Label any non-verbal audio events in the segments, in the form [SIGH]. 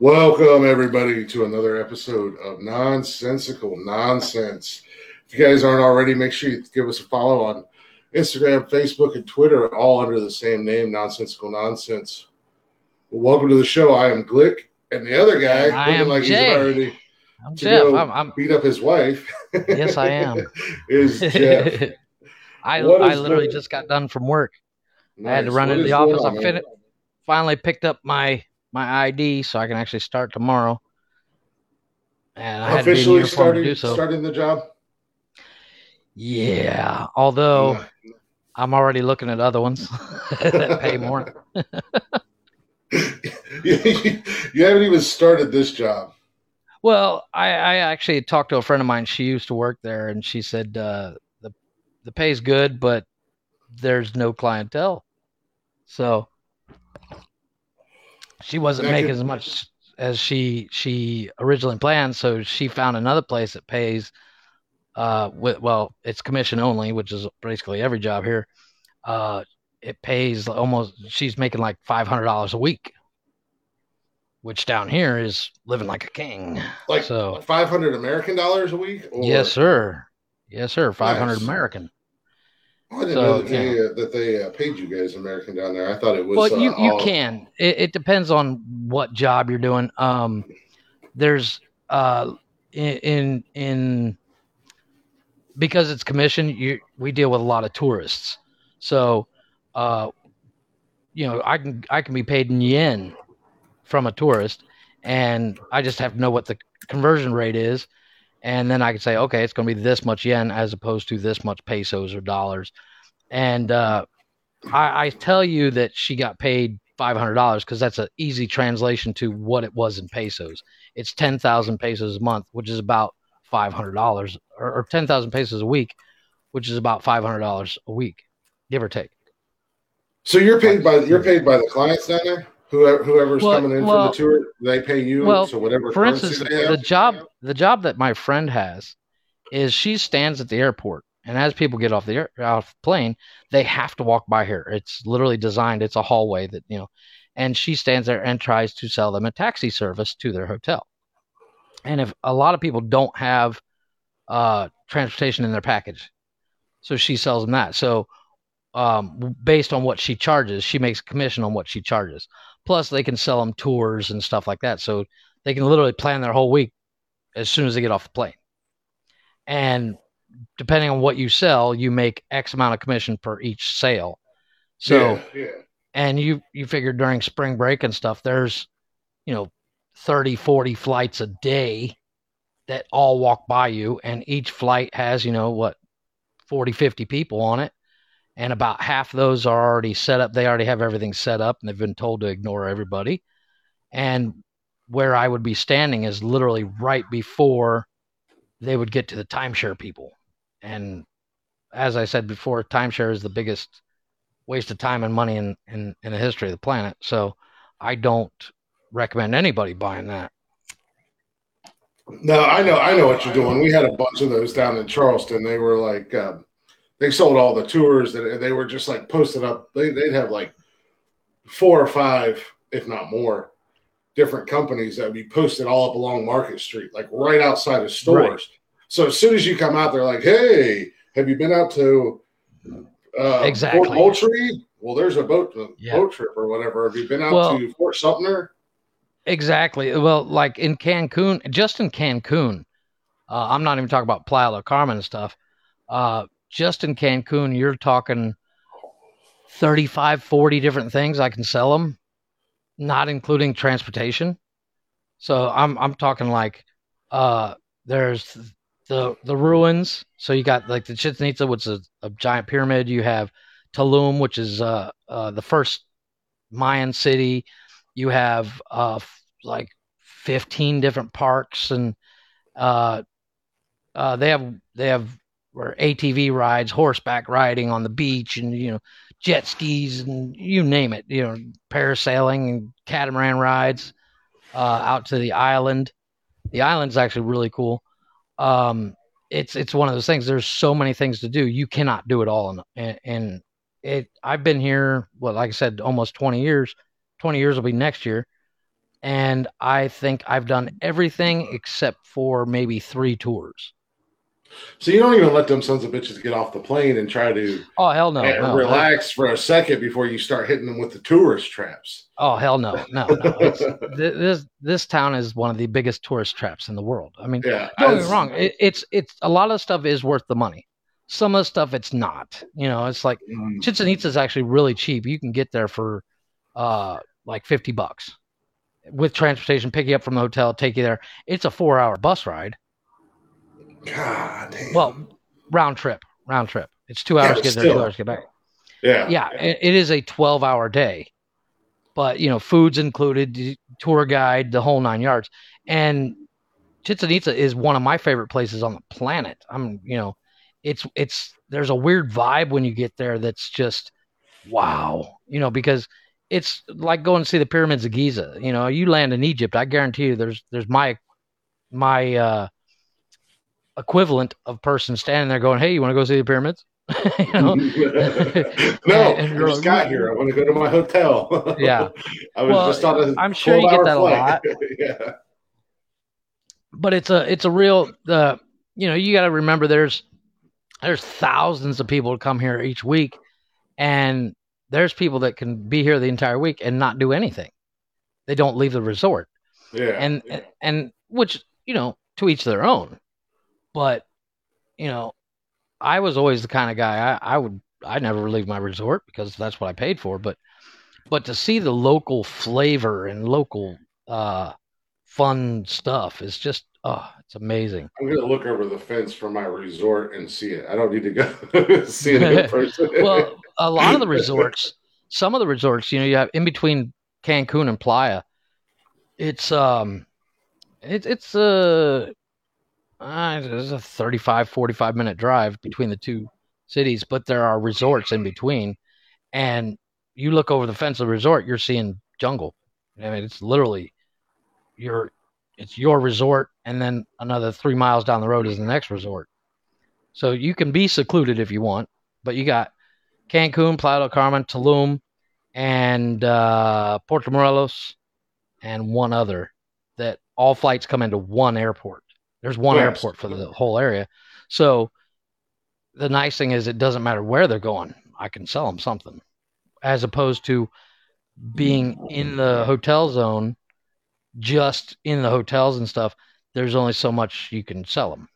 Welcome, everybody, to another episode of Nonsensical Nonsense. If you guys aren't already, make sure you give us a follow on Instagram, Facebook, and Twitter, all under the same name, Nonsensical Nonsense. Well, welcome to the show. I am Glick, and the other guy, I am like Jay. he's already I'm Jeff. I'm, I'm beat up his wife, yes, I am. [LAUGHS] is Jeff. [LAUGHS] I What I literally going- just got done from work. I had to run What into the office. I fin- finally picked up my my ID so I can actually start tomorrow. And I had to be in Officially do so. starting the job. Yeah, although I'm already looking at other ones [LAUGHS] that pay more. [LAUGHS] [LAUGHS] you haven't even started this job. Well, I, I actually talked to a friend of mine. She used to work there, and she said uh, the the pay's good, but there's no clientele. So she wasn't making as much as she she originally planned. So she found another place that pays. Uh, with, well, it's commission only, which is basically every job here. Uh, it pays almost. She's making like five hundred dollars a week, which down here is living like a king. Like So- five hundred American dollars a week. Or, Yes, sir. Yes, sir. Five hundred Nice. American. I didn't So, know that they, uh, that they uh, paid you guys American down there. I thought it was. Well, uh, you you all- can. It, it depends on what job you're doing. Um, there's uh in in, in because it's commission. You we deal with a lot of tourists, so uh, you know I can I can be paid in yen from a tourist, and I just have to know what the conversion rate is, and then I can say okay, it's going to be this much yen as opposed to this much pesos or dollars, and uh, I, I tell you that she got paid five hundred dollars because that's an easy translation to what it was in pesos. It's ten thousand pesos a month, which is about five hundred dollars, or, or ten thousand pesos a week, which is about five hundred dollars a week, give or take. So you're paid by you're paid by the clients down there. Whoever whoever's Well- coming in well- for the tour, they pay you. well, so whatever. For instance, they the job the job that my friend has is she stands at the airport, and as people get off the air, off plane, they have to walk by her. It's literally designed. It's a hallway that you know, and she stands there and tries to sell them a taxi service to their hotel. And if a lot of people don't have uh, transportation in their package, so she sells them that. So um, based on what she charges, she makes a commission on what she charges. Plus, they can sell them tours and stuff like that. So they can literally plan their whole week as soon as they get off the plane. And depending on what you sell, you make X amount of commission per each sale. So yeah, yeah. and you you figure during spring break and stuff, there's you know 30, 40 flights a day that all walk by you, and each flight has, you know, what 40, 50 people on it. And about half those are already set up. They already have everything set up and they've been told to ignore everybody. And where I would be standing is literally right before they would get to the timeshare people. And as I said before, timeshare is the biggest waste of time and money in, in, in the history of the planet. So I don't recommend anybody buying that. No, I know, I know what you're doing. We had a bunch of those down in Charleston. They were like, um, they sold all the tours that they were just like posted up. They, they'd have like four or five, if not more, different companies that would be posted all up along Market Street, like right outside of stores. So as soon as you come out, they're like, "Hey, have you been out to uh, Exactly. Fort Moultrie? Well, there's a boat a Yeah. boat trip or whatever. Have you been out Well- to Fort Sumter? Exactly. Well, like in Cancun, just in Cancun, uh, I'm not even talking about Playa del Carmen and stuff. Uh, just in Cancun, you're talking 35, 40 different things. I can sell them, not including transportation. So I'm I'm talking like uh, there's the the ruins. So you got like the Chichen Itza, which is a, giant pyramid. You have Tulum, which is uh, uh, the first Mayan city. You have uh, f- like 15 different parks, and uh, uh, they have they have where ATV rides, horseback riding on the beach, and you know jet skis and you name it. You know parasailing and catamaran rides uh, out to the island. The island's actually really cool. Um, it's it's one of those things. There's so many things to do. You cannot do it all. And, and it. I've been here. Well, like I said, almost 20 years. 20 years will be next year. and I think I've done everything except for maybe three tours. So you don't even let them sons of bitches get off the plane and try to Oh hell no, no. relax for a second before you start hitting them with the tourist traps. Oh hell no, no, no. [LAUGHS] This this town is one of the biggest tourist traps in the world. I mean, Yeah, don't get me wrong. It, it's it's a lot of stuff is worth the money. Some of the stuff it's not. You know, it's like Mm. Chichen Itza is actually really cheap. You can get there for uh like fifty bucks with transportation. Pick you up from the hotel, take you there. It's a four hour bus ride. God damn. Well, round trip, round trip. It's two hours but to get there, two hours to get back. yeah, yeah it, it is a 12 hour day but you know food's included tour guide the whole nine yards and Chichen Itza is one of my favorite places on the planet i'm you know it's it's there's a weird vibe when you get there that's just wow you know because it's like going to see the pyramids of giza you know you land in egypt i guarantee you there's there's my my uh equivalent of person standing there going hey you want to go see the pyramids? [LAUGHS] You know? [LAUGHS] No, And- and I just got here. I want to go to my hotel. [LAUGHS] yeah, I was well, just on a I'm sure you get 12-hour that a lot. yeah, but it's a it's a real uh, you know you got to remember there's there's thousands of people that come here each week and there's people that can be here the entire week and not do anything. They don't leave the resort. Yeah, and and which you know to each their own but you know i was always the kind of guy i, I would i never leave my resort because that's what i paid for but but to see the local flavor and local uh fun stuff is just oh it's amazing I'm gonna look over the fence for my resort and see it. I don't need to go [LAUGHS] see it in [LAUGHS] person. well a lot of the resorts some of the resorts you know you have in between cancun and playa it's um it, it's a uh, it's a 35 45 minute drive between the two cities but there are resorts in between. And you look over the fence of the resort you're seeing jungle. I mean it's literally your it's your resort and then another three miles down the road is the next resort. So you can be secluded if you want but you got cancun playa del carmen tulum and uh, puerto morelos and one other that all flights come into one airport there's one Yes. airport for the whole area. So the nice thing is it doesn't matter where they're going i can sell them something. As opposed to being in the hotel zone just in the hotels and stuff there's only so much you can sell them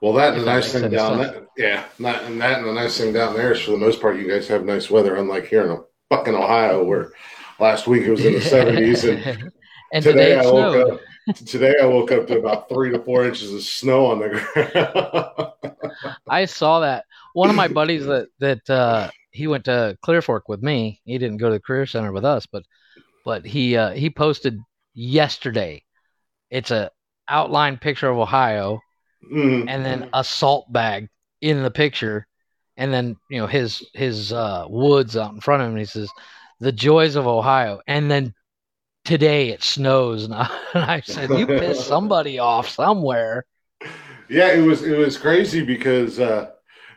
Well, that and the nice thing down there, yeah, that and that and the nice thing down there is for the most part, you guys have nice weather, unlike here in fucking Ohio, where last week it was in the [LAUGHS] seventies, and [LAUGHS] and today, today I woke up. Today I woke up to about three to four inches of snow on the ground. [LAUGHS] I saw that. One of my buddies that that uh, he went to Clear Fork with me. He didn't go to the career center with us, but but he uh, he posted yesterday. It's a outline picture of Ohio Mm. and then a salt bag in the picture, and then you know his his uh, woods out in front of him. And he says, "The joys of Ohio." And then today it snows, and I, [LAUGHS] and I said, "You pissed [LAUGHS] somebody off somewhere." Yeah, it was it was crazy because uh,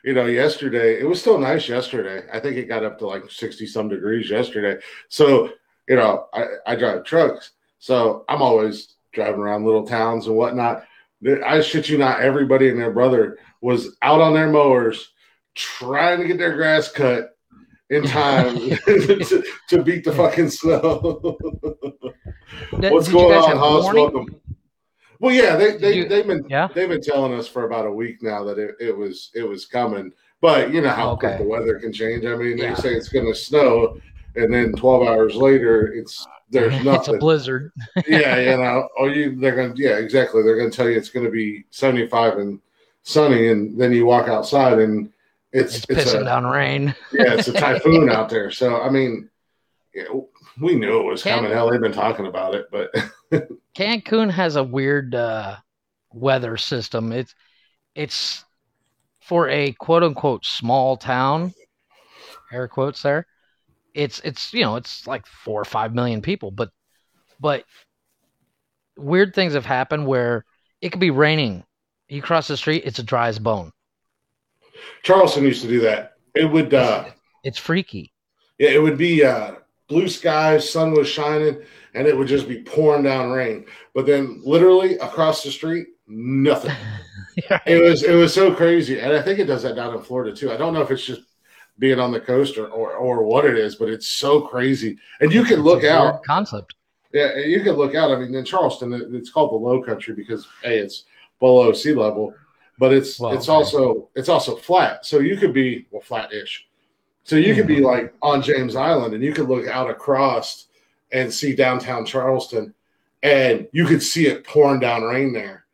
you know yesterday it was still nice yesterday. I think it got up to like sixty some degrees yesterday. So you know I, I drive trucks, so I'm always driving around little towns and whatnot. I shit you not, everybody and their brother was out on their mowers trying to get their grass cut in time [LAUGHS] to, to beat the fucking snow. [LAUGHS] What's did going on, have Hoss? warning? Welcome. Well, yeah, they they you- they've been Yeah. they've been telling us for about a week now that it, it was it was coming. But you know how quick Okay. the weather can change. I mean, Yeah. they say it's going to snow, and then twelve hours later, it's there's nothing. [LAUGHS] it's a blizzard. yeah, you know, or you they're going to yeah exactly. They're going to tell you it's going to be seventy five and sunny, and then you walk outside and it's It's, it's, pissing a down rain. yeah it's a [LAUGHS] typhoon out there. So I mean, yeah, we knew it was Can- coming. Hell, they've been talking about it, but [LAUGHS] Cancun has a weird uh, weather system. It's it's for a quote unquote small town, air quotes there. It's it's you know it's like four or five million people, but but weird things have happened where it could be raining. You cross the street, it's a dry as bone. Charleston used to do that. It would uh It's freaky. yeah, it would be uh blue skies, sun was shining, and it would just be pouring down rain. But then, literally across the street, nothing. [LAUGHS] It was it was so crazy, and I think it does that down in Florida too. I don't know if it's just being on the coast or or, or what it is, but it's so crazy. And you can look out concept. Yeah, you can look out. I mean, in Charleston, it's called the Low Country because a it's below sea level, but it's well, it's also it's also flat. So you could be well flat-ish. So you could be mm-hmm. like on James Island, and you could look out across and see downtown Charleston, and you could see it pouring down rain there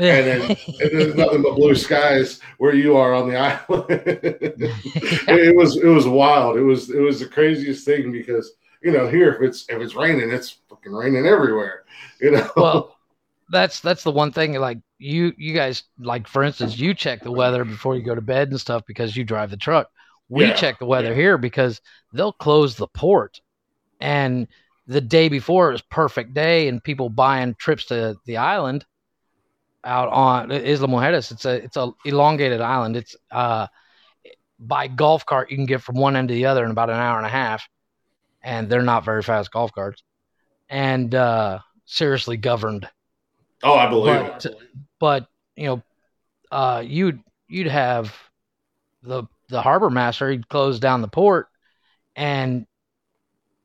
and then and there's nothing but blue skies where you are on the [LAUGHS] island. it was it was wild. It was it was the craziest thing because you know here if it's if it's raining, it's fucking raining everywhere. You know. Well, that's that's the one thing. Like you you guys like for instance, you check the weather before you go to bed and stuff because you drive the truck. We yeah, check the weather yeah. here because they'll close the port and the day before it was perfect day and people buying trips to the island out on Isla Mujeres. It's a it's a elongated island. It's uh by golf cart you can get from one end to the other in about an hour and a half, and they're not very fast golf carts, and uh seriously governed. Oh, I believe but, it. But you know, uh, you'd you'd have the the harbor master. He'd close down the port, and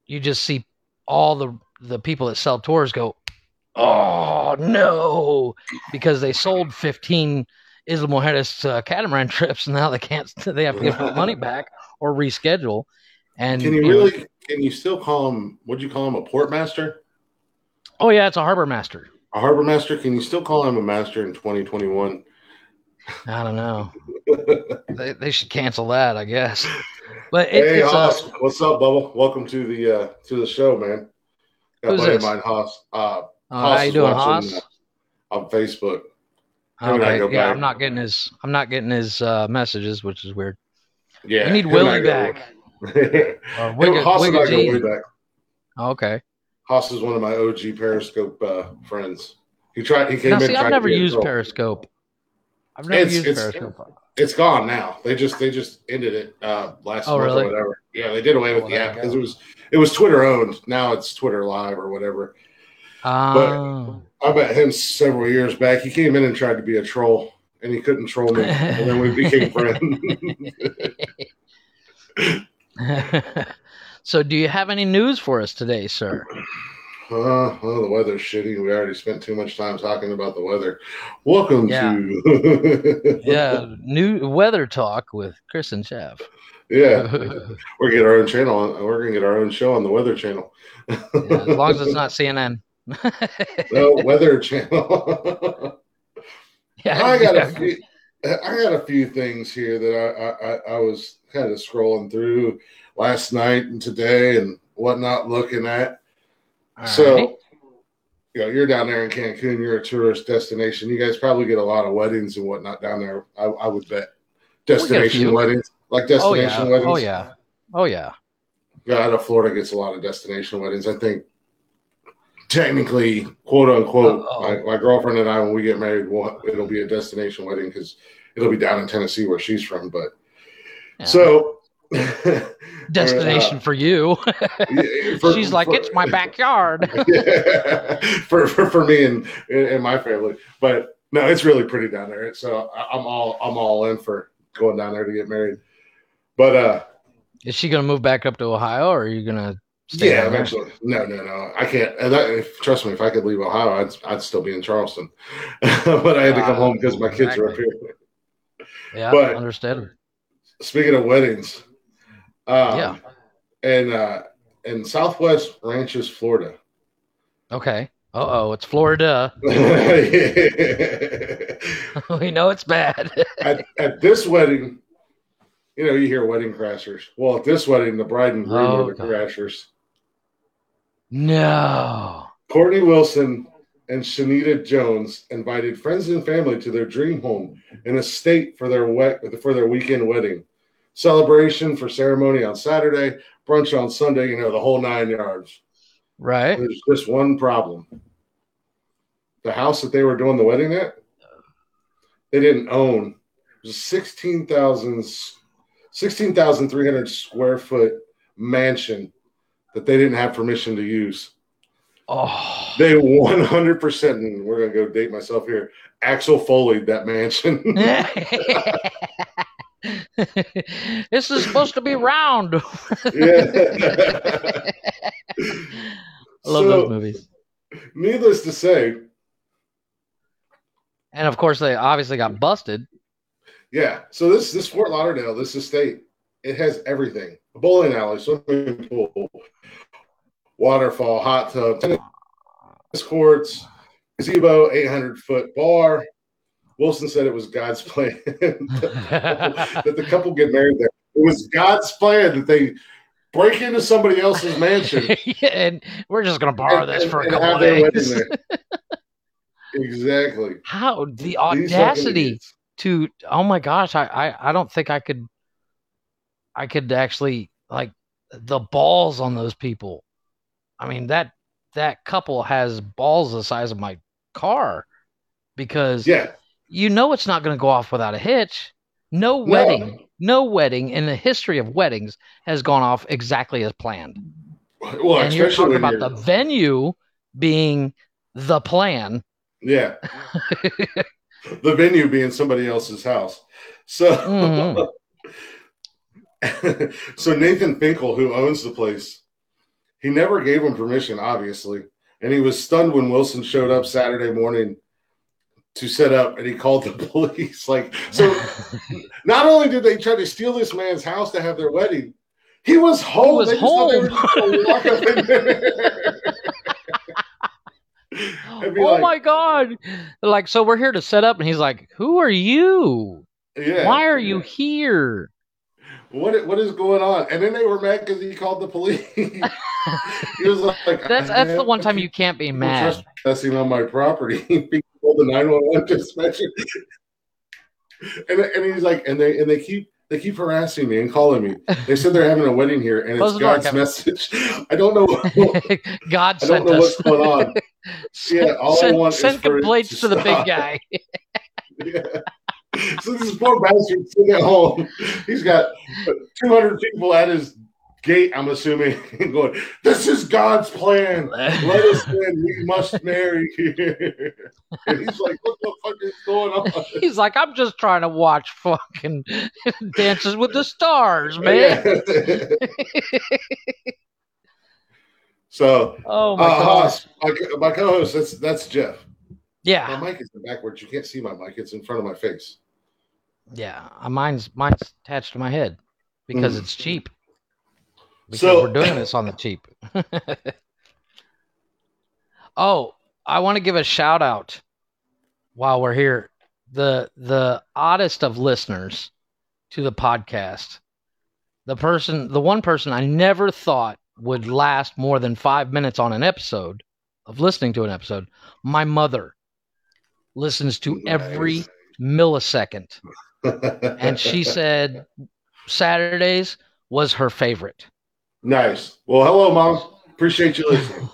you just see all the the people that sell tours go oh no, because they sold 15 Isla Mujeres uh, catamaran [LAUGHS] trips, and now they can't. They have to give the money back or reschedule. And can you, you really? Know, can you still call him? Would you call him a port master? Oh yeah, it's a harbor master. A harbor master? Can you still call him a master in 2021? I don't know. [LAUGHS] they, they should cancel that, I guess. But it, hey, Haas, what's up, Bubble? Welcome to the uh to the show, man. Got who's buddy this? of mine, Haas. Uh, uh, how you doing, Haas? On Facebook. Okay. Yeah, back. I'm not getting his. I'm not getting his uh, messages, which is weird. Yeah, we need Willie back. uh, [LAUGHS] Wigga, Haas and I go way back. okay. Haas is one of my OG Periscope uh, friends. He tried. He came now, in. See, I've never used Periscope. I've never it's, used it's, Periscope. It's gone now. They just they just ended it uh, last oh, month really? or whatever. Yeah, they did away with oh, the app because it was it was Twitter owned. Now it's Twitter Live or whatever. Oh. But I met him several years back. He came in and tried to be a troll, and he couldn't troll me, and then we became [LAUGHS] friends. [LAUGHS] [LAUGHS] so, do you have any news for us today, sir? Uh, well, the weather's shitty. We already spent too much time talking about the weather. Welcome yeah. to [LAUGHS] yeah, new weather talk with Chris and Chef. Yeah, [LAUGHS] we're gonna get our own channel. We're gonna get our own show on the Weather Channel. yeah, as long as it's not [LAUGHS] CNN no Weather Channel. yeah, I got yeah. a few. I got a few things here that I, I, I was kind of scrolling through last night and today and whatnot, looking at. All so, right. you know, you're down there in Cancun. You're a tourist destination. You guys probably get a lot of weddings and whatnot down there. I, I would bet destination weddings, like destination oh, yeah. weddings. Oh yeah, oh yeah. Yeah, I know Florida gets a lot of destination weddings. I think technically, quote unquote, my, my, girlfriend and I, when we get married, we'll, it'll be a destination wedding because it'll be down in Tennessee where she's from. But yeah. so, [LAUGHS] destination uh, for you. [LAUGHS] for, she's like, for, it's my backyard. yeah, [LAUGHS] for, for for me and and my family, but no, it's really pretty down there. So I'm all I'm all in for going down there to get married. But uh, is she gonna move back up to Ohio, or are you gonna yeah, eventually. No, no, no. I can't. That, if, trust me, if I could leave Ohio, I'd, I'd still be in Charleston. but I had to come uh, home because my kids exactly. are up here. Yeah, but understand. Speaking of weddings, um, yeah, and uh, in Southwest Ranches, Florida. Okay. Uh oh, it's Florida. [LAUGHS] [LAUGHS] we know it's bad. [LAUGHS] at, at this wedding, you know, you hear wedding crashers. Well, at this wedding, the bride and groom oh, are the crashers. No. Courtney Wilson and Shanita Jones invited friends and family to their dream home in a state for their wet for their weekend wedding. Celebration for ceremony on Saturday, brunch on Sunday, you know, the whole nine yards. Right. There's just one problem. The house that they were doing the wedding at, they didn't own. It was 16,000 16,300 square foot mansion that they didn't have permission to use. Oh, They 100%, and we're going to go date myself here, Axel Foley that mansion. [LAUGHS] [LAUGHS] [LAUGHS] [LAUGHS] this is supposed to be round. yeah. [LAUGHS] I love So, those movies. Needless to say, And of course, they obviously got busted. yeah. So this this Fort Lauderdale, this estate, it has everything: a bowling alley, swimming pool, waterfall, hot tub, tennis courts, gazebo, eight hundred foot bar. Wilson said it was God's plan [LAUGHS] that the couple get married there. It was God's plan that they break into somebody else's mansion [LAUGHS] Yeah, and we're just gonna borrow and- this and- for a couple of days. [LAUGHS] exactly. How the audacity to oh my gosh, I, I I don't think I could I could actually like the balls on those people. I mean that that couple has balls the size of my car because Yeah. You know it's not going to go off without a hitch. No wedding, no. wedding in the history of weddings has gone off exactly as planned. Well, and you're talking about the you're- venue being the plan. Yeah. [LAUGHS] the venue being somebody else's house. So Mhm. [LAUGHS] so Nathan Finkel, who owns the place, he never gave him permission, obviously. And he was stunned when Wilson showed up Saturday morning to set up and he called the [LAUGHS] police. Like, so not only did they try to steal this man's house to have their wedding, he was home. was They just thought they were home. just gonna walk up in there. [LAUGHS] I'd be oh like- my god! Like, so we're here to set up, and he's like, "Who are you? Yeah. Why are you here?" What what is going on? And then they were mad because he called the police. [LAUGHS] he was like, That's that's the one time you can't be mad. trespassing on my property. Called the nine one one dispatcher, and and he's like, and they and they keep they keep harassing me and calling me. They said they're having a wedding here, and it's the door, God's message. I don't know. What, [LAUGHS] God I don't sent know us. what's going on. [LAUGHS] Yeah, all I send want send is for complaints to to the big guy. [LAUGHS] Yeah. So this poor bastard sitting at home. He's got 200 people at his gate, I'm assuming, [LAUGHS] going, This is God's plan. Let us [LAUGHS] in. We must marry here. [LAUGHS] And he's like, What the fuck is going on? He's like, I'm just trying to watch fucking Dances with the Stars, man. so, Oh my uh. Haas, my, my co host, that's, that's Jeff. Yeah. My mic is backwards. You can't see my mic, it's in front of my face. yeah. Uh, Mine's mine's attached to my head because Mm. it's cheap. Because So- we're doing this on the cheap. [LAUGHS] oh, I want to give a shout out while we're here. The the oddest of listeners to the podcast. The person the one person I never thought would last more than five minutes on an episode of listening to an episode. My mother listens to every millisecond. [LAUGHS] And she said Saturdays was her favorite. Nice. Well, hello, Mom. Appreciate you listening.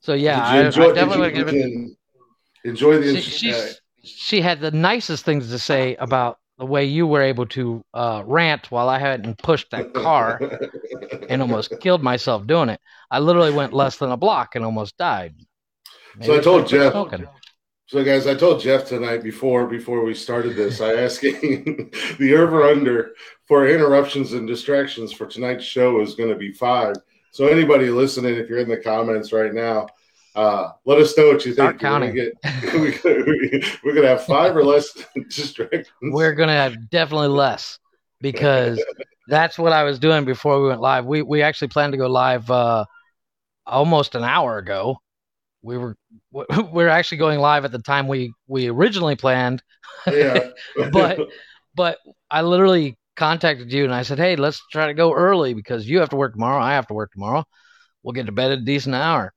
So yeah, Did I, I enjoy, definitely would give it. enjoy the She, uh, she had the nicest things to say about the way you were able to uh, rant while I hadn't pushed that car [LAUGHS] and almost killed myself doing it. I literally went less than a block and almost died. So I told Jeff- smoking. So, guys, I told Jeff tonight before before we started this, I asked him [LAUGHS] the over under for interruptions and distractions for tonight's show is going to be five. So, anybody listening, if you're in the comments right now, uh, let us know what you Start think. We're gonna counting. get- we- we're going to have five or less [LAUGHS] distractions. We're gonna have definitely less because that's what I was doing before we went live. We we actually planned to go live uh, almost an hour ago. We were [LAUGHS] we're actually going live at the time we we originally planned, yeah. [LAUGHS] but but I literally contacted you and I said, "Hey, let's try to go early because you have to work tomorrow. I have to work tomorrow. We'll get to bed at a decent hour."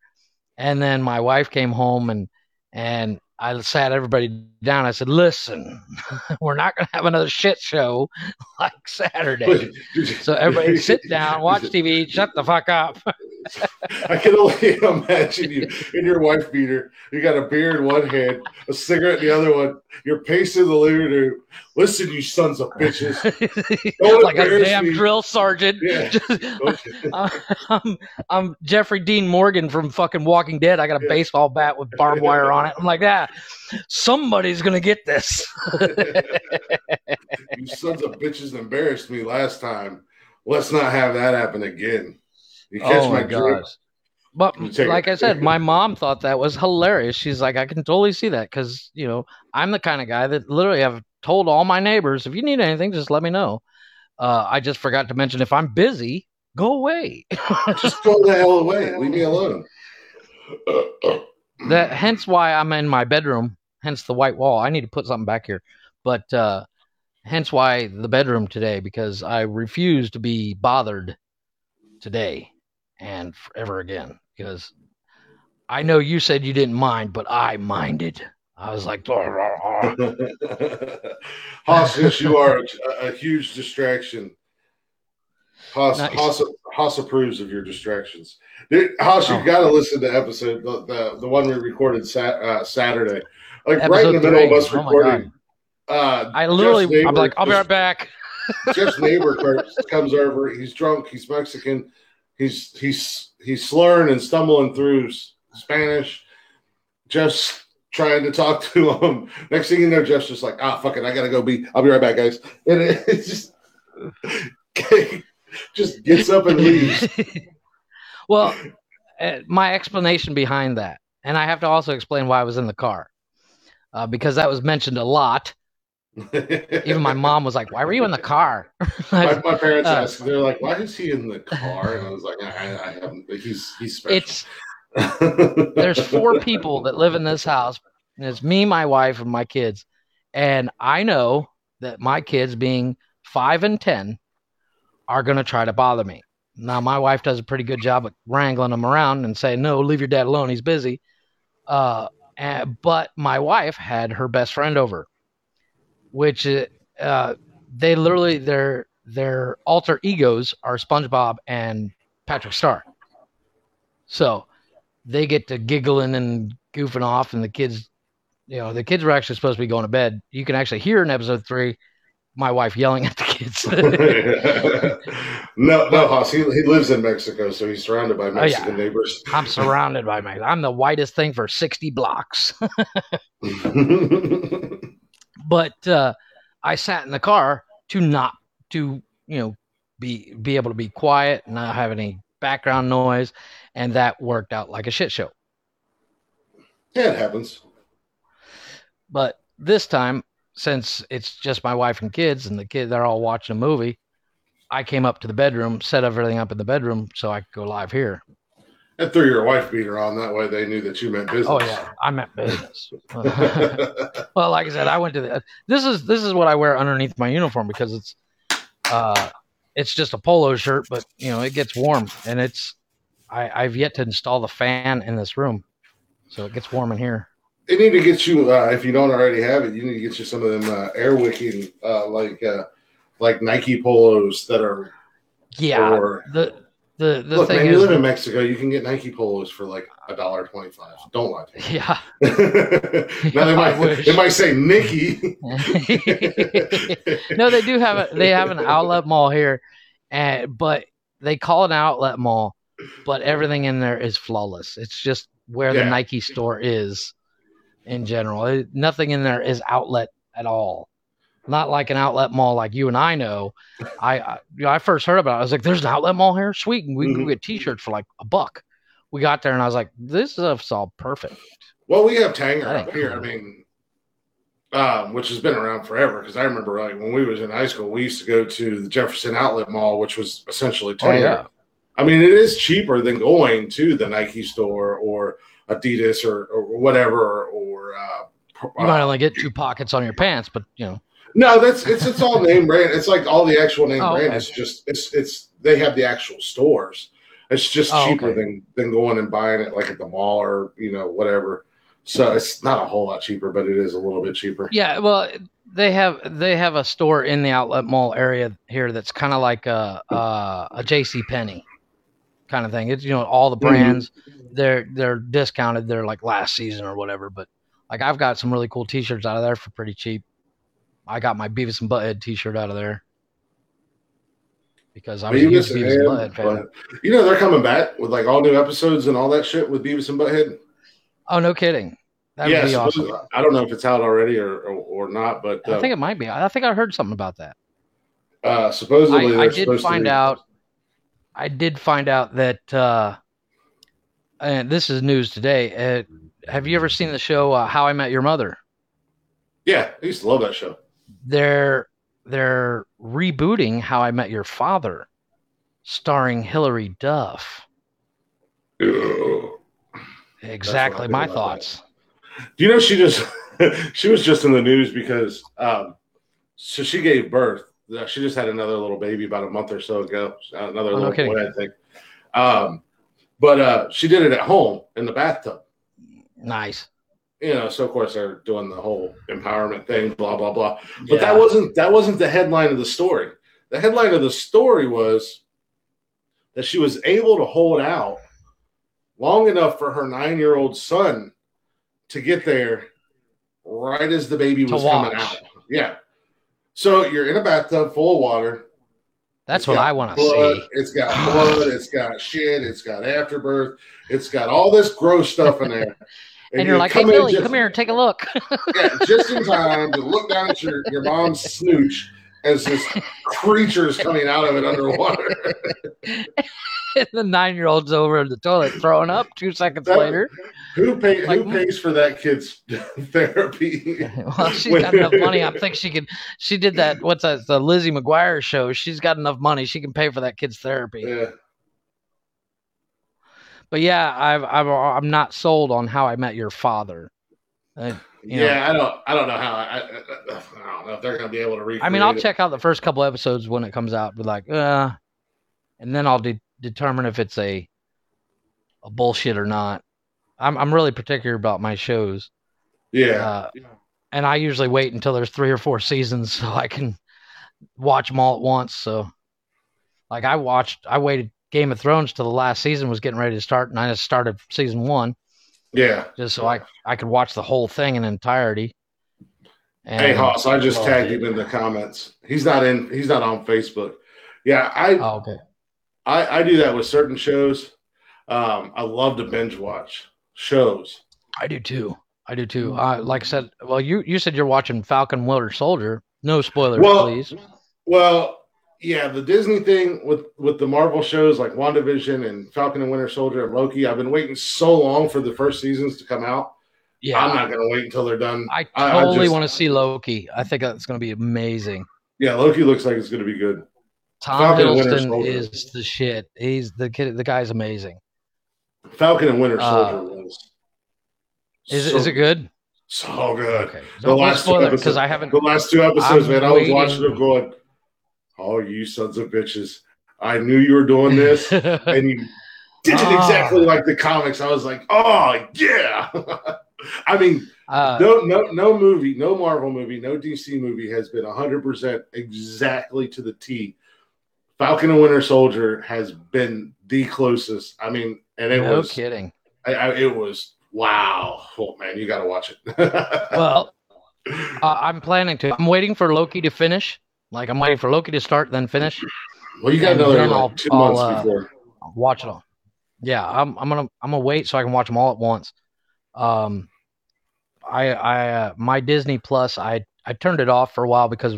And then my wife came home and and I sat everybody down. I said, "Listen, [LAUGHS] we're not going to have another shit show like Saturday. So everybody sit down, watch TV, shut the fuck up." [LAUGHS] I can only imagine you in your wife beater. You got a beer in one hand, a cigarette in the other one. You're pacing the living room. Listen, you sons of bitches. [LAUGHS] Don't like a damn me. drill sergeant. Yeah. [LAUGHS] Just- I'm, I'm Jeffrey Dean Morgan from fucking Walking Dead. I got a Yeah. baseball bat with barbed wire on it. I'm like, ah, somebody's gonna get this. you sons of bitches embarrassed me last time. Let's not have that happen again. You catch oh my, my gosh. But like. I said, my mom thought that was hilarious. She's like, I can totally see that because you know I'm the kind of guy that literally I've told all my neighbors, if you need anything, just let me know. Uh, I just forgot to mention if I'm busy, go away. [LAUGHS] Just go the hell away. Leave me alone. [COUGHS] that hence why I'm in my bedroom. Hence the white wall. I need to put something back here, but uh, hence why the bedroom today because I refuse to be bothered today and forever again because I know you said you didn't mind, but I minded. I was like, [LAUGHS] yes, you are a, a huge distraction. Haas, Nice. Haas, Haas approves of your distractions. Dude, Haas, you Oh. got to listen to episode the, the the one we recorded sat, uh, Saturday, like right in the middle of three. us Oh recording. uh, I literally, I'm like, I'll be right back. Jeff's neighbor comes over. He's drunk. He's Mexican. He's he's he's slurring and stumbling through Spanish. just trying to talk to [LAUGHS] him. Next thing you know, Jeff's just like, ah, fuck it, I gotta go be. I'll be right back, guys. [LAUGHS] And it, it's just [LAUGHS] just gets up and leaves. well, uh, my explanation behind that, and I have to also explain why I was in the car, uh, because that was mentioned a lot. Even my mom was like, "Why were you in the car?" [LAUGHS] my, my parents Uh, asked, they're like, "Why is he in the car?" And I was like, "I, I haven't. He's he's special." it's there's four people that live in this house. And it's me, my wife, and my kids. And I know that my kids, being five and ten, are going to try to bother me. Now, my wife does a pretty good job of wrangling them around and saying, "No, leave your dad alone. He's busy." Uh, and, but my wife had her best friend over, which uh, uh, they literally their their alter egos are SpongeBob and Patrick Star. So they get to giggling and goofing off, and the kids, you know, the kids were actually supposed to be going to bed. You can actually hear in episode three my wife yelling at the kids. [LAUGHS] no, no, Haas. He, he lives in Mexico, so he's surrounded by yeah. Mexican neighbors. I'm surrounded by my. I'm the whitest thing for 60 blocks. [LAUGHS] [LAUGHS] but uh, I sat in the car to not to you know be be able to be quiet, not have any background noise, and that worked out like a shit show. yeah, it happens. But this time, since it's just my wife and kids, and the kids they're all watching a movie, I came up to the bedroom, set everything up in the bedroom so I could go live here. And threw your wife beater on. That way they knew that you meant business. Oh yeah, I meant business. [LAUGHS] well, like I said, I went to the. This is this is what I wear underneath my uniform because it's, uh, it's just a polo shirt, but you know it gets warm and it's. I I've yet to install the fan in this room, so it gets warm in here. They need to get you, uh, if you don't already have it, you need to get you some of them uh, air wicking, uh, like uh, like Nike polos that are. Yeah, Or- the the the Look, thing man, is, you live in Mexico. You can get Nike polos for like a dollar twenty-five. Don't lie to me. yeah. [LAUGHS] now they [LAUGHS] might wish. they might say Nikki. [LAUGHS] no, they do have a they have an outlet mall here, and but they call it an outlet mall, but everything in there is flawless. It's just where the Nike store is in general. It- nothing in there is outlet at all. Not like an outlet mall like you and I know. I I, you know, I first heard about it. I was like, "There's an outlet mall here, sweet." And we can Mhm. go get T-shirts for like a buck. We got there and I was like, "This stuff's all perfect." Well, we have Tanger up here. I mean, um, which has been around forever. Because I remember, like when we was in high school, we used to go to the Jefferson Outlet Mall, which was essentially Oh, Tanger. yeah. I mean, it is cheaper than going to the Nike store or Adidas or, or whatever. Or uh, You might only get two pockets on your pants, but you know. No, that's it's it's all name brand. It's like all the actual name Oh, brand. okay. It's just it's it's they have the actual stores. It's just Oh, cheaper okay. than than going and buying it like at the mall or you know whatever. So it's not a whole lot cheaper, but it is a little bit cheaper. Yeah, well, they have they have a store in the outlet mall area here that's kind of like a a, a J.C. Penney. kind of thing. It's you know all the Mhm. brands they're they're discounted. They're like last season or whatever. But like I've got some really cool T-shirts out of there for pretty cheap. I got my Beavis and Butthead T-shirt out of there because I was a huge Beavis and and Butthead, fan. but- You know they're coming back with like all new episodes and all that shit with Beavis and Butthead. Oh no, kidding! That yeah, would be awesome. I don't know if it's out already or or, or not, but uh, I think it might be. I think I heard something about that. uh, supposedly I, I did find out. I did find out that, uh, and this is news today. Uh, have you ever seen the show uh, How I Met Your Mother? Yeah, I used to love that show. They're they're rebooting How I Met Your Father, starring Hilary Duff. Exactly my about that. thoughts. Do you know she just [LAUGHS] she was just in the news because um, so she gave birth. Uh, She just had another little baby about a month or so ago. Another Oh, little kidding. boy, I think. Um, but uh, she did it at home in the bathtub. Nice. You know, so of course they're doing the whole empowerment thing, blah blah blah. But Yeah. that wasn't that wasn't the headline of the story. The headline of the story was that she was able to hold out long enough for her nine year old son to get there right as the baby was coming out. Yeah. So you're in a bathtub full of water. That's It's what I want to see. It's got [SIGHS] blood. It's got shit. It's got afterbirth. It's got all this gross stuff in there. [LAUGHS] And, you're like, hey, Billy, just- come here and take a look. [LAUGHS] yeah, [LAUGHS] just in time to look down at your, your mom's snooch as this creature is coming out of it underwater. [LAUGHS] and the nine year old's over in the toilet throwing up two seconds That- later. who pay, Like- who pays for that kid's therapy? Well, she's got enough money. I think she can. She did that. What's that? The Lizzie McGuire show. She's got enough money. She can pay for that kid's therapy. Yeah. But yeah, I've, I've I'm not sold on how I met your father. Uh, you know, yeah, I don't. I don't know how. I, I, I don't know if they're going to be able to recreate. I mean, I'll it. check out the first couple episodes when it comes out. Be like, uh, and then I'll de- determine if it's a a bullshit or not. I'm I'm really particular about my shows. Yeah, Uh, and I usually wait until there's three or four seasons [LAUGHS] so I can watch them all at once. So, like, I watched, I waited Game of Thrones to the last season was getting ready to start, and I just started season one yeah. just so I I could watch the whole thing in entirety. And, Hey, Hoss, I just loved tagged him in the comments. He's not in. He's not on Facebook. Yeah, I Oh, okay. I, I do that with certain shows. Um, I love to binge watch shows. I do too. I do too. Uh, like I said, well, you you said you're watching Falcon Winter Soldier. No spoilers, Well, please. Well, yeah, the Disney thing with with the Marvel shows like WandaVision and Falcon and Winter Soldier and Loki. I've been waiting so long for the first seasons to come out. Yeah, I'm not going to wait until they're done. I totally just- want to see Loki. I think that's going to be amazing. Yeah, Loki looks like it's going to be good. Tom Falcon Hiddleston is the shit. He's the kid. The guy's amazing. Falcon and Winter Uh, Soldier was Is so, is it good? So good. Okay. The last two episodes- because I haven't. The last two episodes, I'm man, I was waiting. watching them going, "Oh, you sons of bitches! I knew you were doing this." [LAUGHS] and you did it Ah. exactly like the comics. I was like, oh yeah. [LAUGHS] I mean, uh, no, no, no movie, no Marvel movie, no DC movie has been hundred percent exactly to the T. Falcon and Winter Soldier has been the closest. I mean, and it was no was, kidding. I, I, it was wow. Oh man, you got to watch it. [LAUGHS] Well, uh, I'm planning to. I'm waiting for Loki to finish. Like I'm waiting for Loki to start, then finish. well, you got and another like, I'll- 2 I'll, months uh, before. watch it all. Yeah, I'm I'm gonna I'm gonna wait so I can watch them all at once. Um, I I uh, my Disney Plus I I turned it off for a while because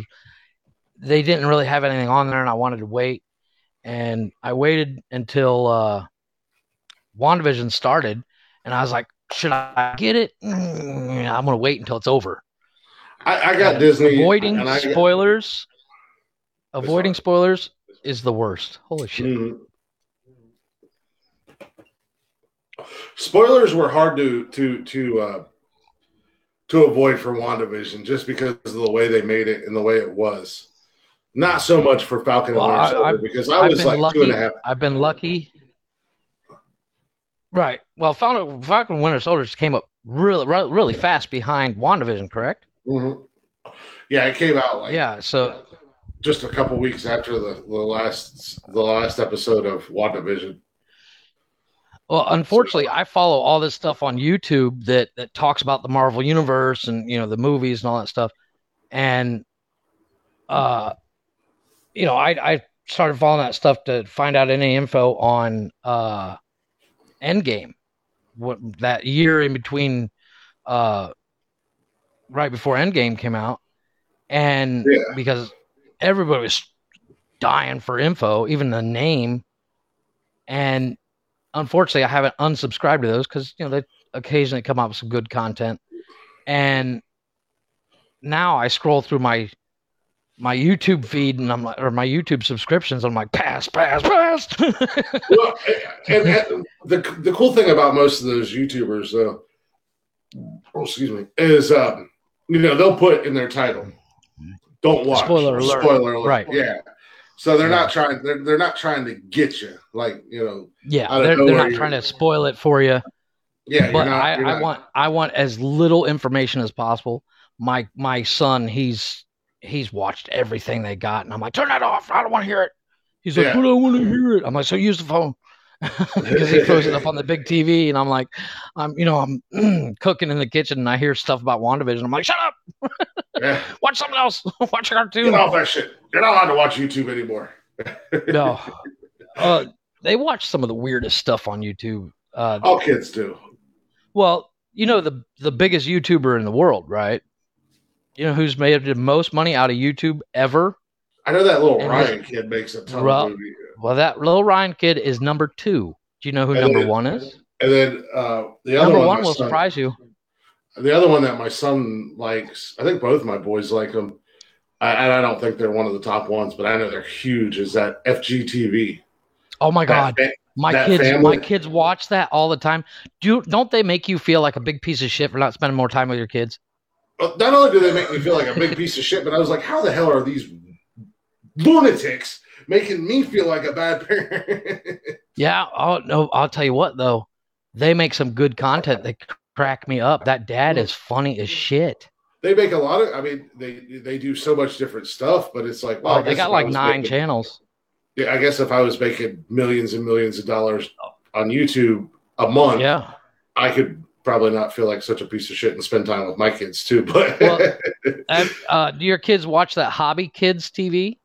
they didn't really have anything on there, and I wanted to wait. And I waited until uh, WandaVision started, and I was like, should I get it? Mm, [LAUGHS] I'm gonna wait until it's over. I, I got And Disney Avoiding and I spoilers. Avoiding spoilers is the worst. Holy shit. Mhm. Spoilers were hard to to to uh, to avoid for WandaVision just because of the way they made it and the way it was. Not so much for Falcon Well, and Winter Soldier because I I've was like lucky. two and a half. I've been lucky. Right. Well, Falcon, Falcon Winter Soldier came up really, really, really fast behind WandaVision, correct? Mhm. Yeah, it came out like Yeah. So, just a couple weeks after the, the last the last episode of WandaVision. Well, unfortunately, I follow all this stuff on YouTube that that talks about the Marvel universe and you know the movies and all that stuff, and uh, you know, I I started following that stuff to find out any info on uh, Endgame, what that year in between, uh, right before Endgame came out, and Yeah. because everybody was dying for info, even the name, and unfortunately, I haven't unsubscribed to those because you know they occasionally come up with some good content, and now I scroll through my my YouTube feed and I'm like, or my YouTube subscriptions. I'm like, pass, pass, pass. [LAUGHS] well, and, and the the cool thing about most of those YouTubers, though, oh, excuse me, is um, you know they'll put in their title, "Don't watch." Spoiler alert. Spoiler alert. Right. Yeah. So they're Yeah. not trying. They're, they're not trying to get you. Like you know. yeah, they're, they're not you're- to spoil it for you. Yeah. but not, I, I not- want I want as little information as possible. My my son, he's he's watched everything they got, and I'm like, turn that off. I don't want to hear it. He's like, Yeah. but I want to hear it. I'm like, so use the phone. [LAUGHS] Because he throws it up on the big TV, and I'm like, I'm you know I'm [CLEARS THROAT] cooking in the kitchen, and I hear stuff about WandaVision. I'm like, shut up, [LAUGHS] Yeah. [LAUGHS] watch something else, [LAUGHS] watch a cartoon. Get off that shit. You're not allowed to watch YouTube anymore. [LAUGHS] No, uh, they watch some of the weirdest stuff on YouTube. Uh, All kids do. Well, you know the the biggest YouTuber in the world, right? You know who's made the most money out of YouTube ever? I know that little And Ryan kid makes a ton Ru- of movies. Well, that little Ryan kid is number two. Do you know who And number then- one is? And then uh, the other Number one, one will son- surprise you. The other one that my son likes, I think both my boys like them. I, and I don't think they're one of the top ones, but I know they're huge. Is that FGTV? Oh my god, That- my that kids, family- my kids watch that all the time. Do don't they make you feel like a big piece of shit for not spending more time with your kids? Uh, not only do they make me feel like a big piece of shit, but I was like, how the hell are these lunatics making me feel like a bad parent? [LAUGHS] Yeah. Oh no, I'll tell you what though, they make some good content. They crack me up. That dad is funny as shit. they make a lot of. I mean, they they do so much different stuff, but it's like, well, Oh, they got like nine making- channels. Yeah, I guess if I was making millions and millions of dollars on YouTube a month, Yeah. I could probably not feel like such a piece of shit and spend time with my kids too. But Well, [LAUGHS] And, uh, do your kids watch that Hobby Kids TV?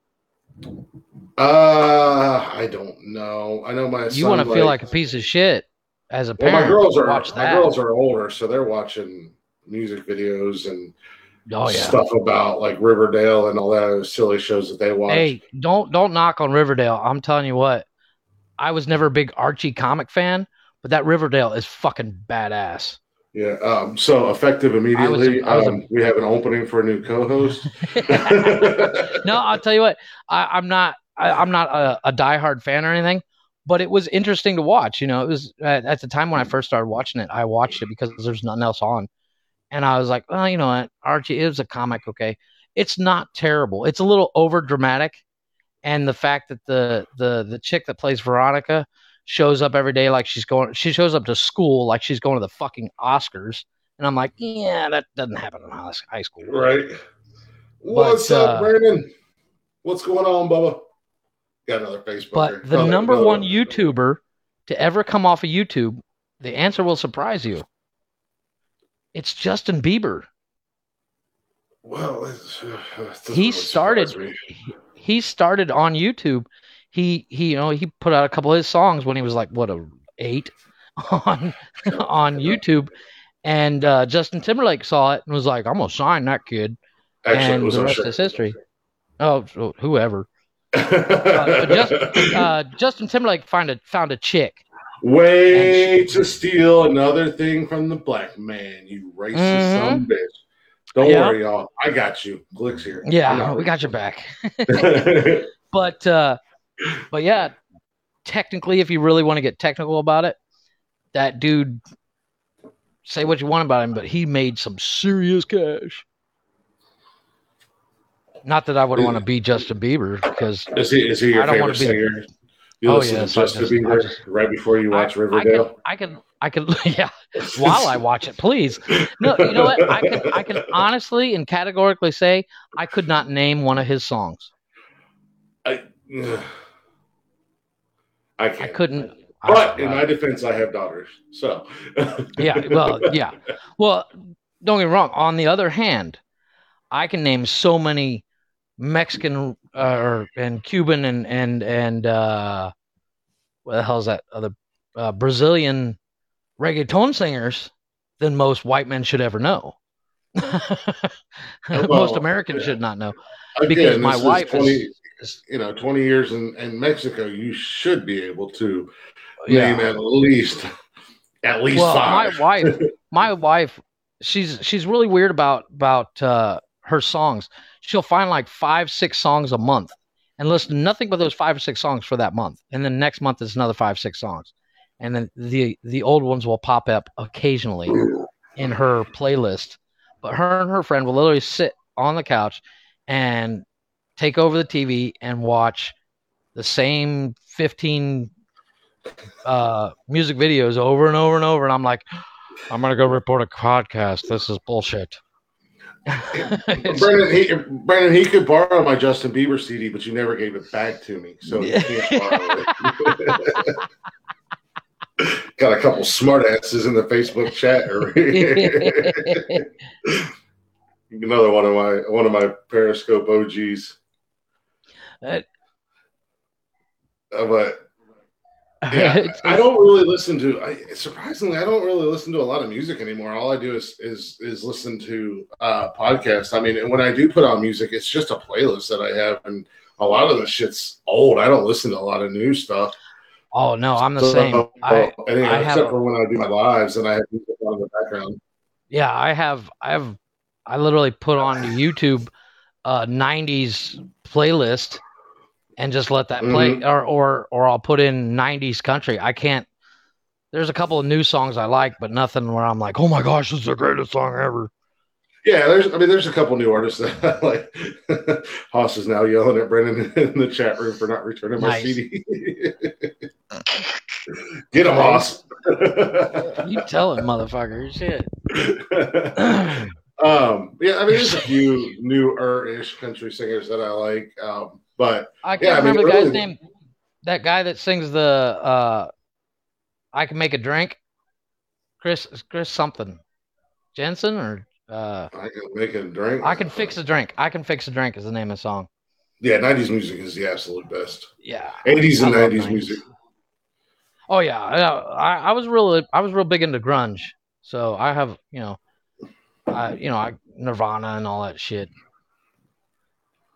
uh, I don't know. I know my You want to feel like like a piece of shit as a Well, parent. my girls are watch my girls are older, so they're watching music videos and oh yeah. stuff about like Riverdale and all that silly shows that they watch. Hey, don't don't knock on Riverdale. I'm telling you what. I was never a big Archie comic fan, but that Riverdale is fucking badass. Yeah. Um, so effective immediately. A- um, we have an opening for a new co-host. [LAUGHS] no, I'll tell you what. I, I'm not. I, I'm not a, a diehard fan or anything, but it was interesting to watch. You know, it was at, at the time when I first started watching it. I watched it because there's nothing else on, and I was like, well, you know what, Archie is a comic. Okay, it's not terrible. It's a little over dramatic, and the fact that the the the chick that plays Veronica shows up every day like she's going. She shows up to school like she's going to the fucking Oscars, and I'm like, yeah, that doesn't happen in high school. right. What's uh, up, Brandon? What's going on, Bubba? Got another Facebook. But the number one YouTuber to ever come off of YouTube, the answer will surprise you. It's Justin Bieber. Well, it's, [SIGHS] He started-. He started on YouTube. He he you know he put out a couple of his songs when he was like what a eight [LAUGHS] on [LAUGHS] on YouTube, and uh, Justin Timberlake saw it and was like, "I'm gonna sign that kid," Actually, it and was the rest is history. Oh, whoever. Uh, just, uh, Justin Timberlake found a found a chick Way to steal another thing from the black man, you racist Mhm. son of a bitch. Don't Yeah. worry, y'all. I got you. Glick's here. Yeah, we got your back. [LAUGHS] but uh but yeah technically if you really want to get technical about it that dude say what you want about him but he made some serious cash not that i would want to be justin bieber because is he is he your I don't wanna favorite be- singer? You Oh, listen yes, to Justin just- Bieber just- right before you watch I, Riverdale. I can i can i [LAUGHS] can yeah while i watch it please no you know what i can i can honestly and categorically say i could not name one of his songs I, I can't. i couldn't But in my defense, I have daughters, so yeah. Well, [LAUGHS] yeah. Well, don't get me wrong. On the other hand, I can name so many Mexican uh, and Cuban and and and uh, what the hell is that other uh, Brazilian reggaeton singers than most white men should ever know. [LAUGHS] Well, most Americans yeah. should not know Again, because my is wife 20, is, you know, 20 years in, in Mexico, you should be able to yeah. name at least at least well, five. my wife, [LAUGHS] my wife, she's she's really weird about about uh, her songs. She'll find like five, six songs a month and listen to nothing but those five or six songs for that month, and then next month is another five, six songs, and then the the old ones will pop up occasionally in her playlist. But her and her friend will literally sit on the couch and take over the TV and watch the same 15 uh, music videos over and over and over. And I'm like, I'm going to go report a podcast. This is bullshit. Brandon, he, Brandon, he could borrow my Justin Bieber CD, but you never gave it back to me, so you can't borrow it. [LAUGHS] Got a couple smart asses in the Facebook chat. [LAUGHS] Another one of my one of my Periscope OGs. Uh, but [LAUGHS] yeah, it's- I don't really listen to. I, surprisingly, I don't really listen to a lot of music anymore. All I do is is is listen to uh, podcasts. I mean, and when I do put on music, it's just a playlist that I have, and a lot of the shit's old. I don't listen to a lot of new stuff. oh no, I'm the So, same. I anyway, I except a- for when I do my lives and I have music on in the background. yeah, I have I have I literally put on [SIGHS] YouTube uh 90s playlist and just let that play Mm-hmm. or or or I'll put in 90s country. I can't there's a couple of new songs I like, but nothing where I'm like, "Oh my gosh, this is the greatest song ever." Yeah, there's. I mean, there's a couple new artists that I like. [LAUGHS] Haas is now yelling at Brendan [LAUGHS] in the chat room for not returning my Nice. CD. Get him, Haas. [LAUGHS] You tell it, motherfucker. Shit. um, yeah, I mean, there's a few newer-ish country singers that I like, um, but I can't Yeah, I mean, remember the guy's really- name. That guy that sings the uh I can make a drink. Chris Chris something. Janson or uh I can make a drink. I can fix a drink. I can fix a drink is the name of the song. Yeah, '90s music is the absolute best. Yeah. '80s and '90s 90s. music. Oh yeah, I, I I was really I was real big into grunge, so I have you know, I you know I Nirvana and all that shit.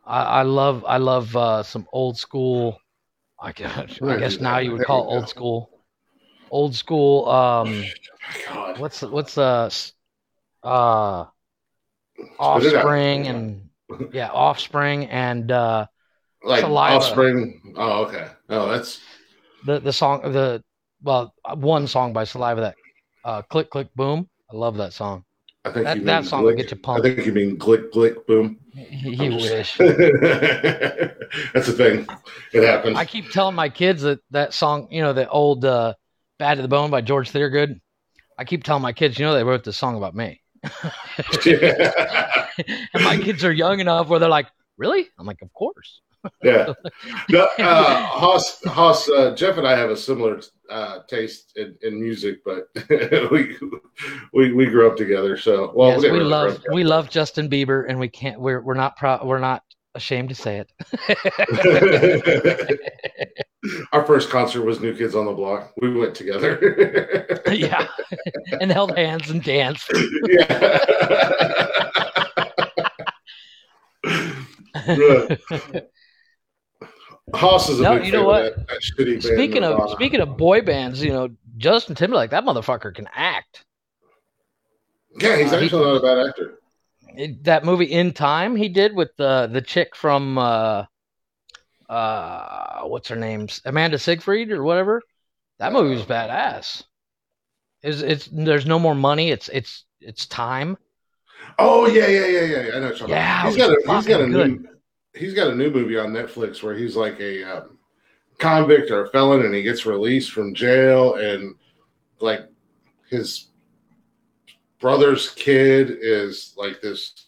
I, I love I love uh, some old school. I guess I guess now you would call it old school. Old school. Um, God, what's the- what's the uh out. offspring and [LAUGHS] yeah offspring and uh like Saliva. Offspring. Oh, okay. Oh, that's the the song the well one song by Saliva that uh click click boom. I love that song. I think That- that song will get you pumped. I think you mean glick glick boom. You wish. [LAUGHS] That's the thing. It happens. I keep telling my kids that that song, you know, the old uh, "Bad to the Bone" by George Thorogood. I keep telling my kids, you know, they wrote this song about me, [LAUGHS] [LAUGHS] and my kids are young enough where they're like, "Really?" I'm like, "Of course." Yeah. [LAUGHS] No, uh, [LAUGHS] Haas, Haas, uh, Jeff and I have a similar uh, taste in, in music, but [LAUGHS] we, we we grew up together. So, well, yes, didn't we love we love Justin Bieber, and we can't. We're we're not proud. We're not ashamed to say it. Our first concert was New Kids on the Block. We went together. yeah, and held hands and danced. yeah. Good. Haas is a No, you know what? That, that speaking of Nirvana. speaking of boy bands, you know, Justin Timberlake, that motherfucker can act. yeah, he's uh, he- actually not a bad actor. it, that movie in time he did with the the chick from uh uh what's her name amanda siegfried or whatever that movie was badass it's, it's there's no more money it's it's it's time Oh yeah, yeah, yeah, yeah. I know. Yeah, he's got a he's got a fucking new he's got a new movie on Netflix where he's like a um, convict or a felon, and he gets released from jail, and like his brother's kid is like this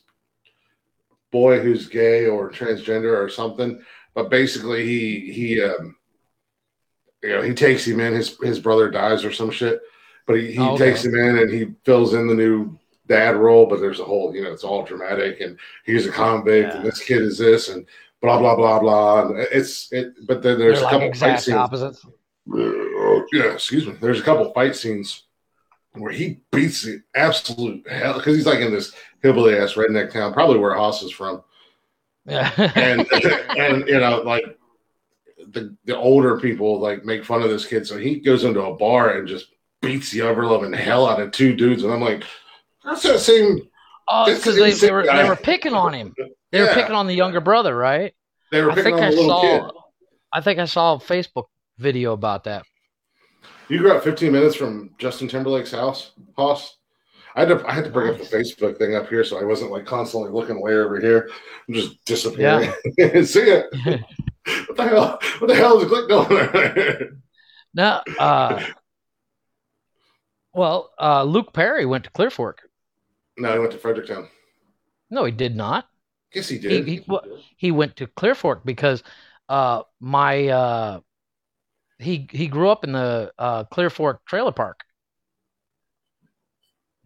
boy who's gay or transgender or something. But basically, he he um, you know, he takes him in. His his brother dies or some shit, but he, he Oh, okay. takes him in and he fills in the new dad role. But there's a whole, you know, it's all dramatic, and he's a convict, Yeah. and this kid is this, and blah blah blah blah. And it's it, but then there's They're a like couple fight scenes. opposites. Yeah, excuse me. There's a couple fight scenes where he beats the absolute hell because he's like in this hillbilly ass redneck town, probably where Haas is from Yeah. and [LAUGHS] and you know like the the older people like make fun of this kid so he goes into a bar and just beats the ever loving hell out of two dudes and i'm like that's that same oh, because they, they were guy. they were picking on him. They were picking on the younger brother, right? they were I picking think on I the little saw. kid I think I saw a Facebook video about that. you grew up 15 minutes from justin timberlake's house Haas. I had to I had to bring up the Facebook thing up here so I wasn't like constantly looking way over here. I'm just disappearing. Yeah. [LAUGHS] See it. [LAUGHS] what the hell? What the hell is Glick doing? No, uh, well, uh, Luke Perry went to Clear Fork. No, he went to Fredericktown. No, he did not. Yes, he He did. he, well, he went to Clear Fork because uh, my uh, he he grew up in the uh, Clear Fork trailer park.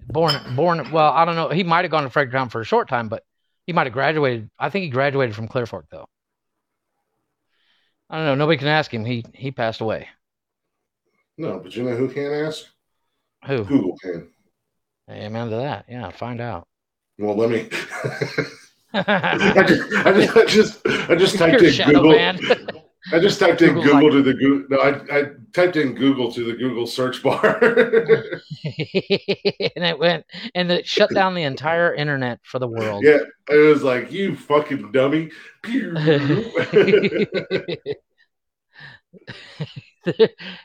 Born born well, I don't know. He might have gone to Fredericktown for a short time, but he might have graduated. I think he graduated from Clear Fork though. I don't know. Nobody can ask him. He he passed away. no, but you know who can ask? Who? Google can. Amen to that. Yeah, find out. Well, let me. I [LAUGHS] just, I just, I just, I just typed You're in Google. [LAUGHS] I just typed in Google like- to the Google. No, I, I typed in Google to the Google search bar. [LAUGHS] and it went and it shut down the entire internet for the world. yeah, it was like you fucking dummy.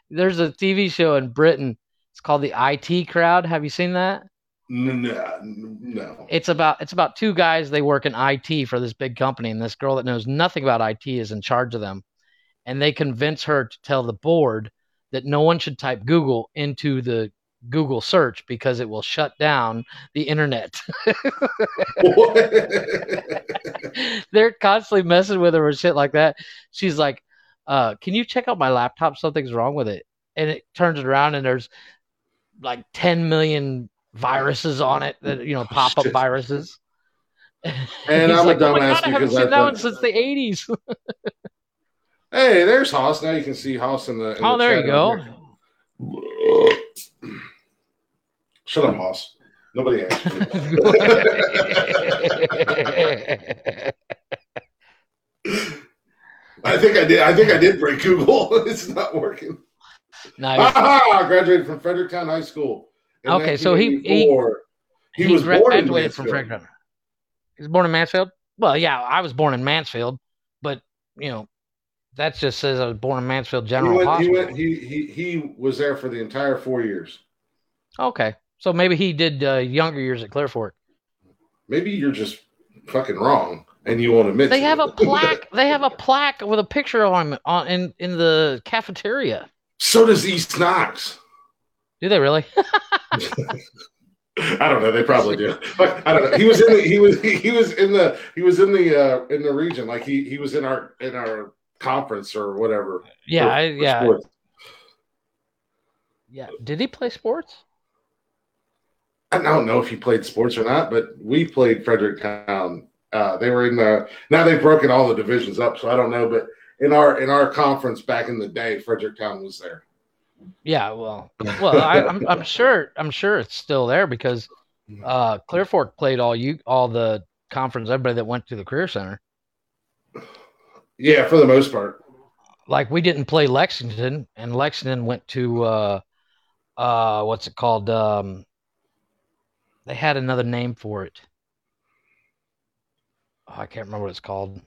There's a TV show in Britain. It's called the IT Crowd. Have you seen that? No, no. It's about it's about two guys. They work in IT for this big company, and this girl that knows nothing about IT is in charge of them. And they convince her to tell the board that no one should type Google into the Google search because it will shut down the internet. [LAUGHS] They're constantly messing with her with shit like that. She's like, uh, "Can you check out my laptop? Something's wrong with it." And it turns it around, and there's like 10 million viruses on it that you know oh, pop up viruses. And [LAUGHS] I'm a like, "Oh my dumbass God, I haven't because seen I've that done- one since the 80s. [LAUGHS] hey, there's Haas. Now you can see Haas in the. In oh, the there you go. Shut up, Haas. Nobody asked. [LAUGHS] I think I did. I think I did break Google. it's not working. nice. Aha! I graduated from Fredericktown High School. In Okay, so he- he- he, he was born in graduated from Mansfield. Fredericktown. He was born in Mansfield. Well, yeah, I was born in Mansfield, but you know, that just says I was born in Mansfield He General went, he, Hospital. went, he, he, he was there for the entire four years. Okay, so maybe he did uh, younger years at Clear Fork. Maybe you're just fucking wrong and you won't admit They to have a plaque. They have a plaque with a picture of him on in in the cafeteria. so does East Knox. Do they really? [LAUGHS] I don't know. They probably do. But I don't know. He was in the he was he, was in the he was in the uh in the region. Like he he was in our in our conference or whatever. yeah, for- I, yeah, sports. yeah. Did he play sports? I don't know if he played sports or not, but we played Fredericktown. Uh, they were in the now they've broken all the divisions up, so I don't know. But in our in our conference back in the day, Fredericktown was there. Yeah, well, well, I, I'm [LAUGHS] I'm sure I'm sure it's still there because uh, Clear Fork played all you all the conference. Everybody that went to the career center. Yeah, for the most part. Like we didn't play Lexington, and Lexington went to uh, uh, what's it called? Um, they had another name for it. Oh, I can't remember what it's called.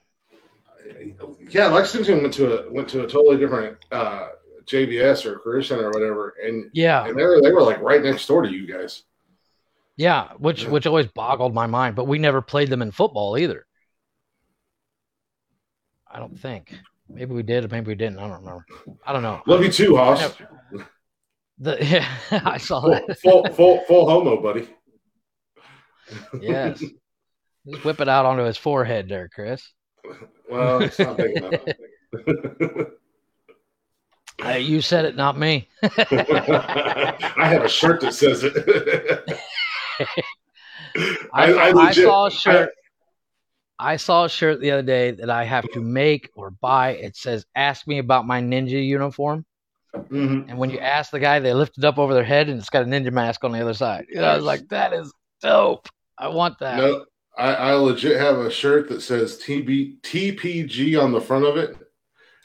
Yeah, Lexington went to a went to a totally different uh, JBS or career center or whatever, and Yeah, and they were they were like right next door to you guys. yeah, which Yeah. which always boggled my mind. But we never played them in football either. I don't think. Maybe we did, or maybe we didn't. I don't remember. I don't know. Love you too, Haas. The, [LAUGHS] yeah, I saw Full, that. full, full, full homo, buddy. Yes. Just whip it out onto his forehead there, Chris. Well, it's not big enough. [LAUGHS] [LAUGHS] Uh, you said it, not me. [LAUGHS] I have a shirt that says it. [LAUGHS] I, I- I I saw a shirt. I saw a shirt the other day that I have to make or buy. It says, "Ask me about my ninja uniform." Mhm. And when you ask the guy, they lift it up over their head, and it's got a ninja mask on the other side. And I was like, "That is dope. I want that." No, I, I legit have a shirt that says TB, TPG on the front of it,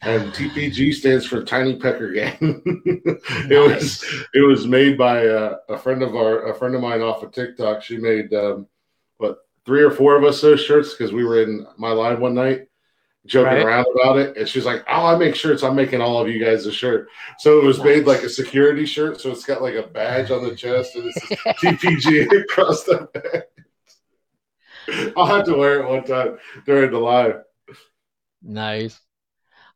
and TPG stands for Tiny Pecker Gang. [LAUGHS] it was it was made by uh, a friend of our a friend of mine off of TikTok. She made um, what three or four of us those shirts because we were in my live one night joking Right. around about it, and she's like, "Oh, I make shirts. I'm making all of you guys a shirt." So it was made like a security shirt. So it's got like a badge on the chest and it says TPG across the back. [LAUGHS] I'll have to wear it one time during the live. Nice.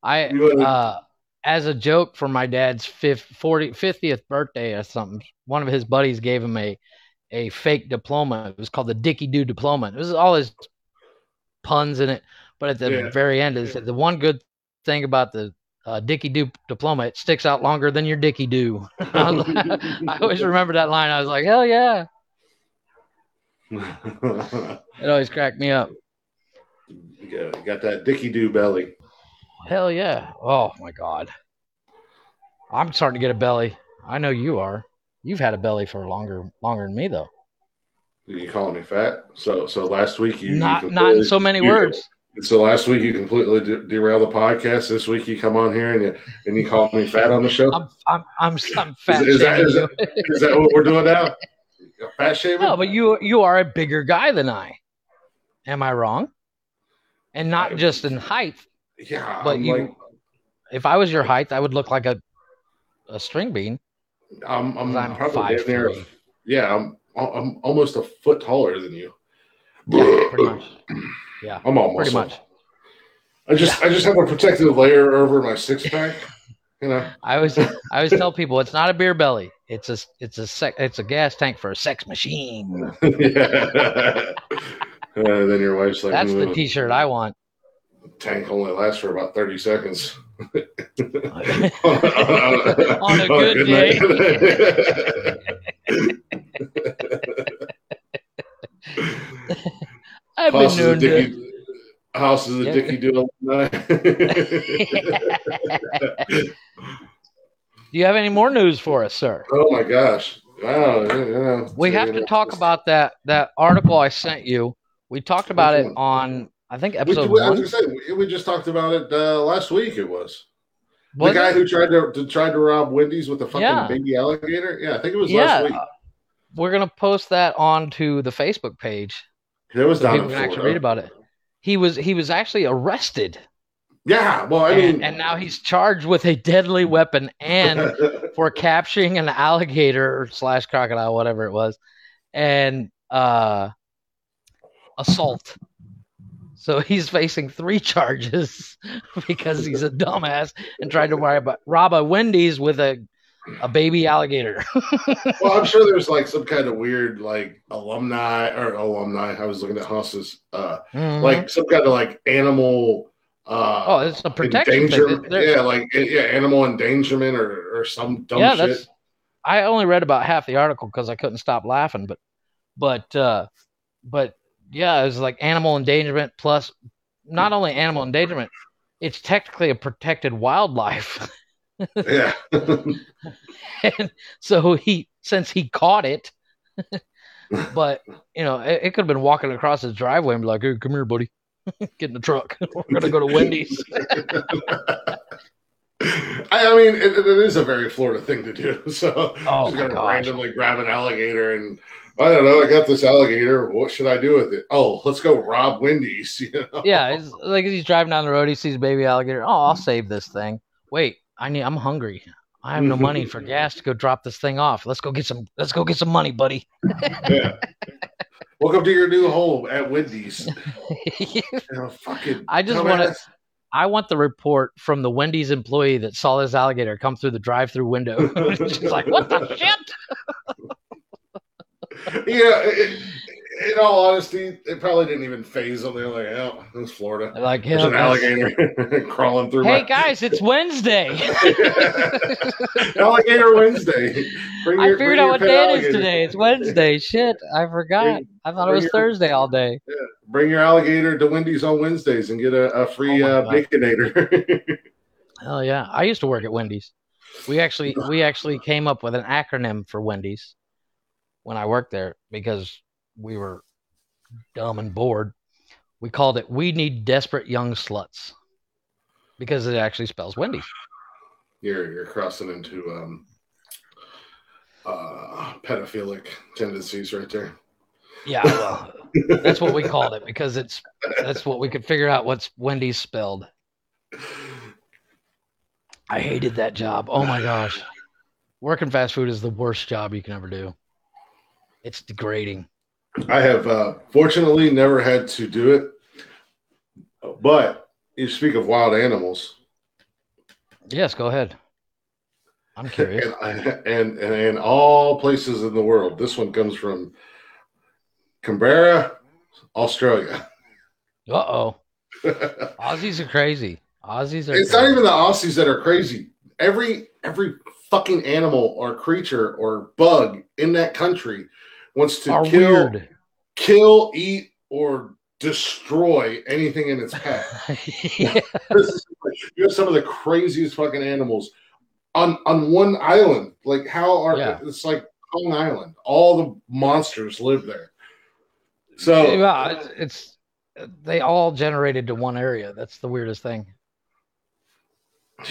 I uh as a joke for my dad's fifth, 40, 50th birthday or something, one of his buddies gave him a a fake diploma. It was called the Dicky Doo diploma. It was all his puns in it, but at the Yeah. very end is the one good thing about the uh, Dicky Doo diploma, it sticks out longer than your Dicky Doo. [LAUGHS] I, like- [LAUGHS] I always remember that line. I was like, hell yeah. [LAUGHS] It always cracked me up. you got, you got that Dicky Doo belly. Hell yeah. Oh my God. I'm starting to get a belly. I know you are. You've had a belly for longer longer than me though. You calling me fat? So so last week you not you not in so many you- words. So last week you completely de- derail the podcast. This week you come on here and you and you call me fat on the show. I'm I'm I'm, I'm fat is that- shaming is you. [LAUGHS] Is that what we're doing now? Fat shaming? No, but you you are a bigger guy than I. Am I wrong? And not just in height. Yeah, but I'm you- like If I was your height, I would look like a a string bean. I'm I'm, I'm probably five damn Yeah, I'm I'm almost a foot taller than you. Yeah, pretty [CLEARS THROAT] much. Yeah, I'm almost pretty much. I just I just have a protective layer over my six pack. [LAUGHS] You know. I always I always tell people it's not a beer belly. It's a it's a sec, it's a gas tank for a sex machine. [LAUGHS] yeah. [LAUGHS] Uh, then your wife's like, That's the "Mm, T-shirt I want. Tank only lasts for about 30 seconds. On a good day. [LAUGHS] I've House a known to. Dickie, House is a Yeah. Dickie Do alumni. [LAUGHS] Do you have any more news for us, sir? oh my gosh. Wow. yeah, We have to talk about that that article I sent you. We talked about it on I think episode we, one. was gonna say, we, just talked about it uh, last week. It was, Was the guy it? who tried to, to tried to rob Wendy's with a fucking Yeah. baby alligator. Yeah, I think it was yeah, last week. uh, we're gonna post that onto the Facebook page It was so down people can actually read about it. He was he was actually arrested, Yeah, well, I and, mean, and now he's charged with a deadly weapon and [LAUGHS] for capturing an alligator slash crocodile, whatever it was, and uh, assault. So he's facing three charges [LAUGHS] because he's a dumbass and tried to rob a, rob a Wendy's with a a baby alligator. [LAUGHS] well, I'm sure there's like some kind of weird like alumni or alumni. I was looking at Haas's, uh, Mhm. like some kind of like animal. Uh, oh, it's a protection. Yeah, like yeah, animal endangerment or or some dumb yeah, shit. that's. I only read about half the article because I couldn't stop laughing, but, but, uh, but yeah, it was like animal endangerment plus not only animal endangerment, it's technically a protected wildlife. Yeah. [LAUGHS] and so he, since he caught it, [LAUGHS] but you know, it, it could have been walking across his driveway and be like, "Hey, come here, buddy, [LAUGHS] get in the truck. We're gonna go to Wendy's." I, I mean, it, it is a very Florida thing to do. So Oh, just gonna randomly grab an alligator and I don't know. I got this alligator. What should I do with it? Oh, let's go rob Wendy's. [LAUGHS] You know? yeah, it's like he's driving down the road, he sees a baby alligator. Oh, I'll save this thing. Wait, I need. I'm hungry. I have no money for [LAUGHS] gas to go drop this thing off. Let's go get some. Let's go get some money, buddy. yeah. Welcome to your new home at Wendy's. [LAUGHS] You know, fucking. I just wanna- I want the report from the Wendy's employee that saw this alligator come through the drive-through window. She's like, "What the shit?" Yeah, it, in all honesty, it probably didn't even faze them. They're like, "Oh, it's Florida." Like, There's an alligator [LAUGHS] crawling through. Hey my... guys, it's [LAUGHS] Wednesday. [LAUGHS] alligator Wednesday. Bring I your- figured out what day it is today. It's Wednesday. Shit, I forgot. Bring- I thought it was your- Thursday all day. Bring your alligator to Wendy's on Wednesdays and get a, a free Oh uh, baconator. Hell yeah! I used to work at Wendy's. We actually we actually came up with an acronym for Wendy's when I worked there because we were dumb and bored. We called it "We Need Desperate Young Sluts" because it actually spells Wendy's. you're you're crossing into um, uh, pedophilic tendencies right there. Yeah, well, that's what we called it because it's that's what we could figure out what's Wendy's spelled. I hated that job. Oh my gosh. Working fast food is the worst job you can ever do. It's degrading. I have uh, fortunately never had to do it, but you speak of wild animals, Yes, go ahead. I'm curious. [LAUGHS] and, and and in all places in the world, this one comes from Canberra, Australia. Uh oh. [LAUGHS] Aussies are crazy. Aussies are It's not even the Aussies that are crazy. Every every fucking animal or creature or bug in that country wants to are kill, weird. kill, eat, or destroy anything in its path. [LAUGHS] yeah. [LAUGHS] Is you have some of the craziest fucking animals on on one island. Like how are Yeah. it's like Kong Island. All the monsters live there. So Yeah, it's, it's they all generated to one area. That's the weirdest thing.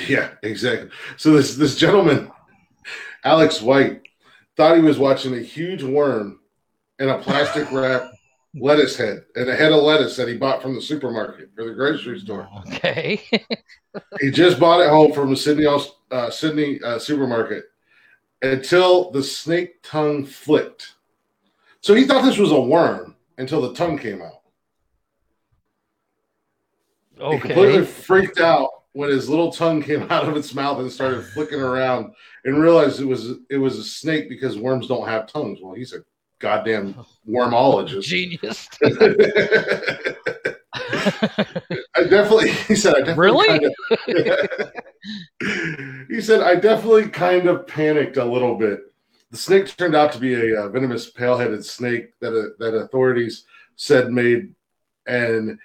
Yeah, exactly. So this this gentleman, Alex White, thought he was watching a huge worm in a plastic [LAUGHS] wrap lettuce head and a head of lettuce that he bought from the supermarket or the grocery store. Okay. [LAUGHS] He just bought it home from a Sydney uh, Sydney uh, supermarket until the snake tongue flicked. So he thought this was a worm until the tongue came out. Okay. He completely freaked out when his little tongue came [LAUGHS] out of its mouth and started flicking around and realized it was it was a snake because worms don't have tongues. Well, he's a goddamn wormologist. Genius. [LAUGHS] [LAUGHS] I definitely he said I definitely Really? kinda- he said I definitely kind of panicked a little bit. The snake turned out to be a uh, venomous pale-headed snake that uh, that authorities said made an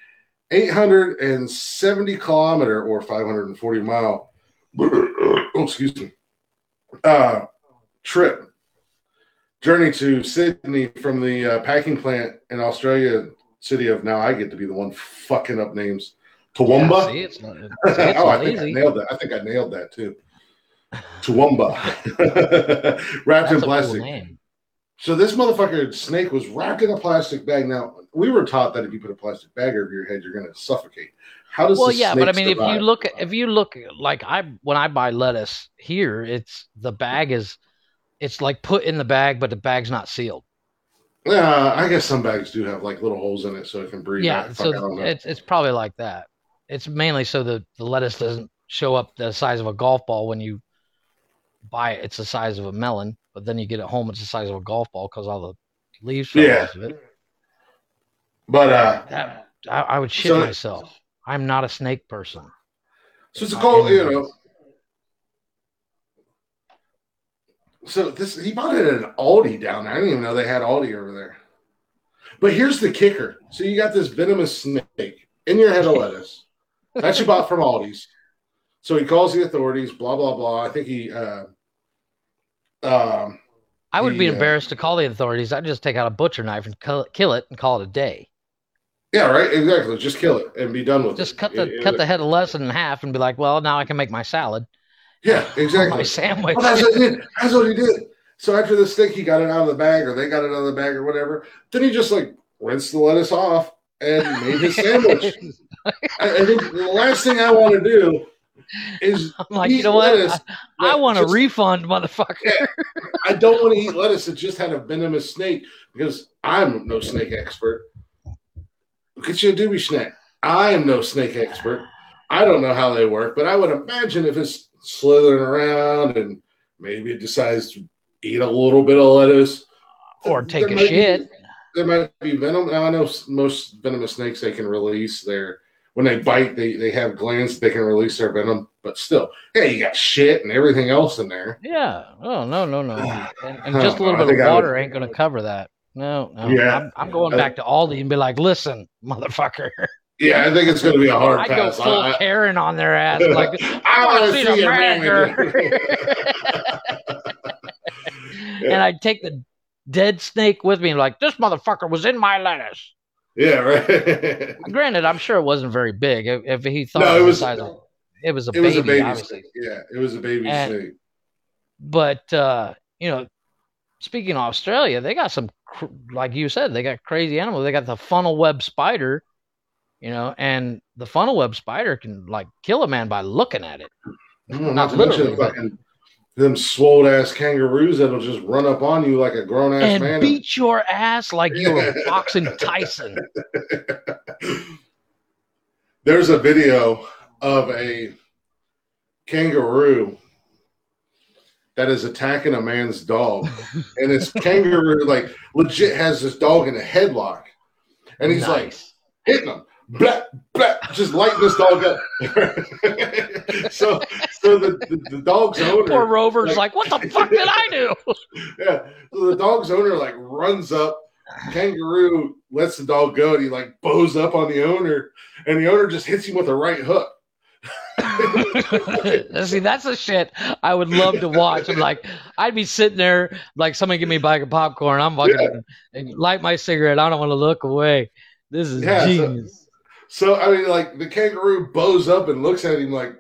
870 kilometer or 540 mile [CLEARS THROAT] oh, excuse me uh, trip journey to Sydney from the uh, packing plant in Australia city of now I get to be the one fucking up names Toowoomba. Yeah, see, it's not, see, [LAUGHS] oh, I think I nailed that. I think I nailed that too. Toowoomba, [LAUGHS] wrapped That's in cool plastic. name. So this motherfucker snake was wrapped in a plastic bag. Now we were taught that if you put a plastic bag over your head, you're going to suffocate. How does Well, yeah, but I mean, if you look, if you look, like I, when I buy lettuce here, it's the bag is, it's like put in the bag, but the bag's not sealed. Yeah, I guess some bags do have like little holes in it so it can breathe. Yeah, out. Fuck, I don't so it's it's probably like that. It's mainly so the the lettuce doesn't show up the size of a golf ball when you buy it. It's the size of a melon, but then you get it home, it's the size of a golf ball because all the leaves Yeah. off of it. but uh, That, I, I would shit So- myself. I'm not a snake person. so it's a cold, you know. So this he bought it at an Aldi down there. I didn't even know they had Aldi over there. But here's the kicker. So you got this venomous snake in your head of lettuce that you bought from Aldi's. So he calls the authorities, blah blah blah. I think he uh um I would be The, uh, embarrassed to call the authorities. I'd just take out a butcher knife and kill it, kill it and call it a day. yeah, right, exactly. Just kill it and be done with Just it. Just cut the It- cut it- the head of lettuce in half and be like, well, now I can make my salad, Yeah, [LAUGHS] exactly. my sandwich. Well, that's what he did. That's what he did. So after the steak, he got it out of the bag, or they got it out of the bag, or whatever. Then he just like rinsed the lettuce off and made his [LAUGHS] sandwich. I, I think the last thing I want to do is [LAUGHS] I'm like, you know what? I, I want a refund, motherfucker. Yeah. I don't want to eat lettuce that just had a venomous snake because I'm no snake expert. Look at you, doobie snack. I am no snake expert. I don't know how they work, but I would imagine if it's slithering around and maybe it decides to eat a little bit of lettuce Or take a might be- shit. there might be venom. Now I know most venomous snakes they can release their when they bite, they they have glands they can release their venom. But still, hey, you got shit and everything else in there. Yeah. Oh no no no. [SIGHS] And, and just a little bit of water ain't going to cover that. No, no. Yeah. I'm, I'm going back to Aldi and be like, listen, motherfucker. [LAUGHS] Yeah, I think it's going to be a hard I pass. go full I, I, Karen on their ass. [LAUGHS] Like, I want to see see the a manager. [LAUGHS] and I'd take the dead snake with me and like, this motherfucker was in my lettuce. Yeah, right. [LAUGHS] Granted, I'm sure it wasn't very big. If, if he thought No, it was, size of, it was a it baby, was a baby obviously. snake. Yeah, it was a baby And- snake. But uh, you know, speaking of Australia, they got some, cr- like you said, they got crazy animals. They got the funnel web spider, you know, and the funnel web spider can like kill a man by looking at it. Mm, not not to mention literally, fucking them swole ass kangaroos that'll just run up on you like a grown ass and man. beat your ass like you were [LAUGHS] boxing Tyson. There's a video of a kangaroo that is attacking a man's dog, [LAUGHS] and this kangaroo like legit has this dog in a headlock, and he's like hitting him, blah, blah, just light this dog up. [LAUGHS] so, so the, the, the dog's owner, Poor Rover's like, what the fuck did I do? [LAUGHS] yeah, so the dog's owner like runs up. Kangaroo lets the dog go, and he like bows up on the owner, and the owner just hits him with a right hook. [LAUGHS] See, that's the shit I would love to watch. I'm like, I'd be sitting there, like somebody give me a bag of popcorn. I'm fucking Yeah. and light my cigarette. I don't want to look away. This is Yeah, genius. So I mean, like the kangaroo bows up and looks at him like,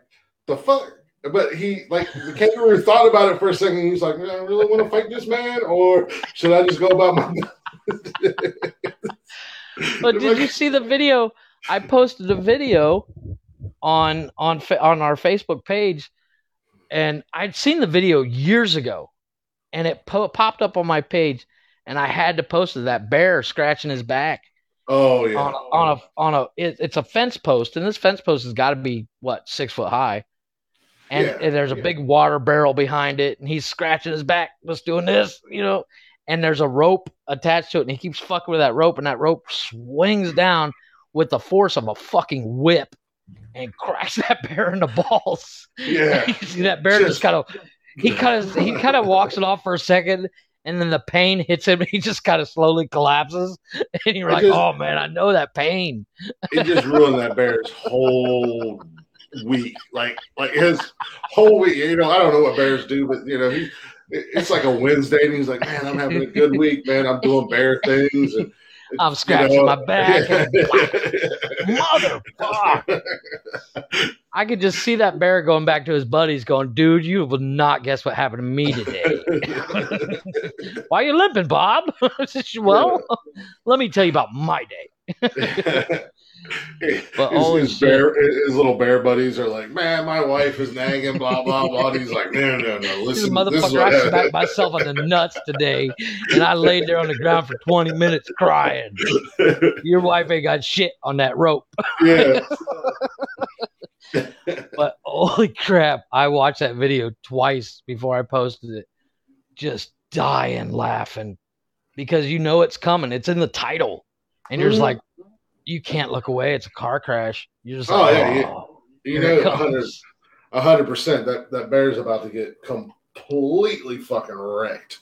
"The fuck." But he like the kangaroo thought about it for a second. He's like, "I really want to fight this man, or should I just go about my?" [LAUGHS] But did you see the video? I posted a video on on on our Facebook page, and I'd seen the video years ago, and it po- popped up on my page, and I had to post it. That bear scratching his back Oh yeah, on a, on a on a it, it's a fence post, and this fence post has got to be what six foot high, and, Yeah, and there's a yeah. big water barrel behind it, and he's scratching his back, just doing this, you know, and there's a rope attached to it, and he keeps fucking with that rope, and that rope swings down with the force of a fucking whip, and [LAUGHS] cracks that bear in the balls. yeah. [LAUGHS] you see that bear just Just- kind of he kind of he kind of walks it off for a second and then the pain hits him [LAUGHS] he just kind of slowly collapses [LAUGHS] and you're like just- oh man i know that pain It just ruined that bear's whole week. Like like his whole week. You know, I don't know what bears do, but you know, he. It's like a Wednesday, and he's like, "Man, I'm having a good week, man. I'm doing bear things, and i'm you scratching know, my back. [LAUGHS] motherfucker. I could just see that bear going back to his buddies going dude you will not guess what happened to me today. [LAUGHS] Why are you limping bob? [LAUGHS] Well let me tell you about my day [LAUGHS] But his, his shit. bear, his little bear buddies are like, "Man, my wife is nagging, blah blah blah." And he's like, "No, no, no. This Listen, this is motherfucker, I smacked [LAUGHS] myself on the nuts today, and I laid there on the ground for 20 minutes crying. Your wife ain't got shit on that rope. yeah, [LAUGHS] But holy crap, I watched that video twice before I posted it. Just dying laughing because you know it's coming. It's in the title. And you're just Mhm. like, you can't look away. It's a car crash. You're just Oh, like, yeah, yeah. oh, you here know, a hundred, comes. a hundred percent. That that bear's about to get completely fucking wrecked,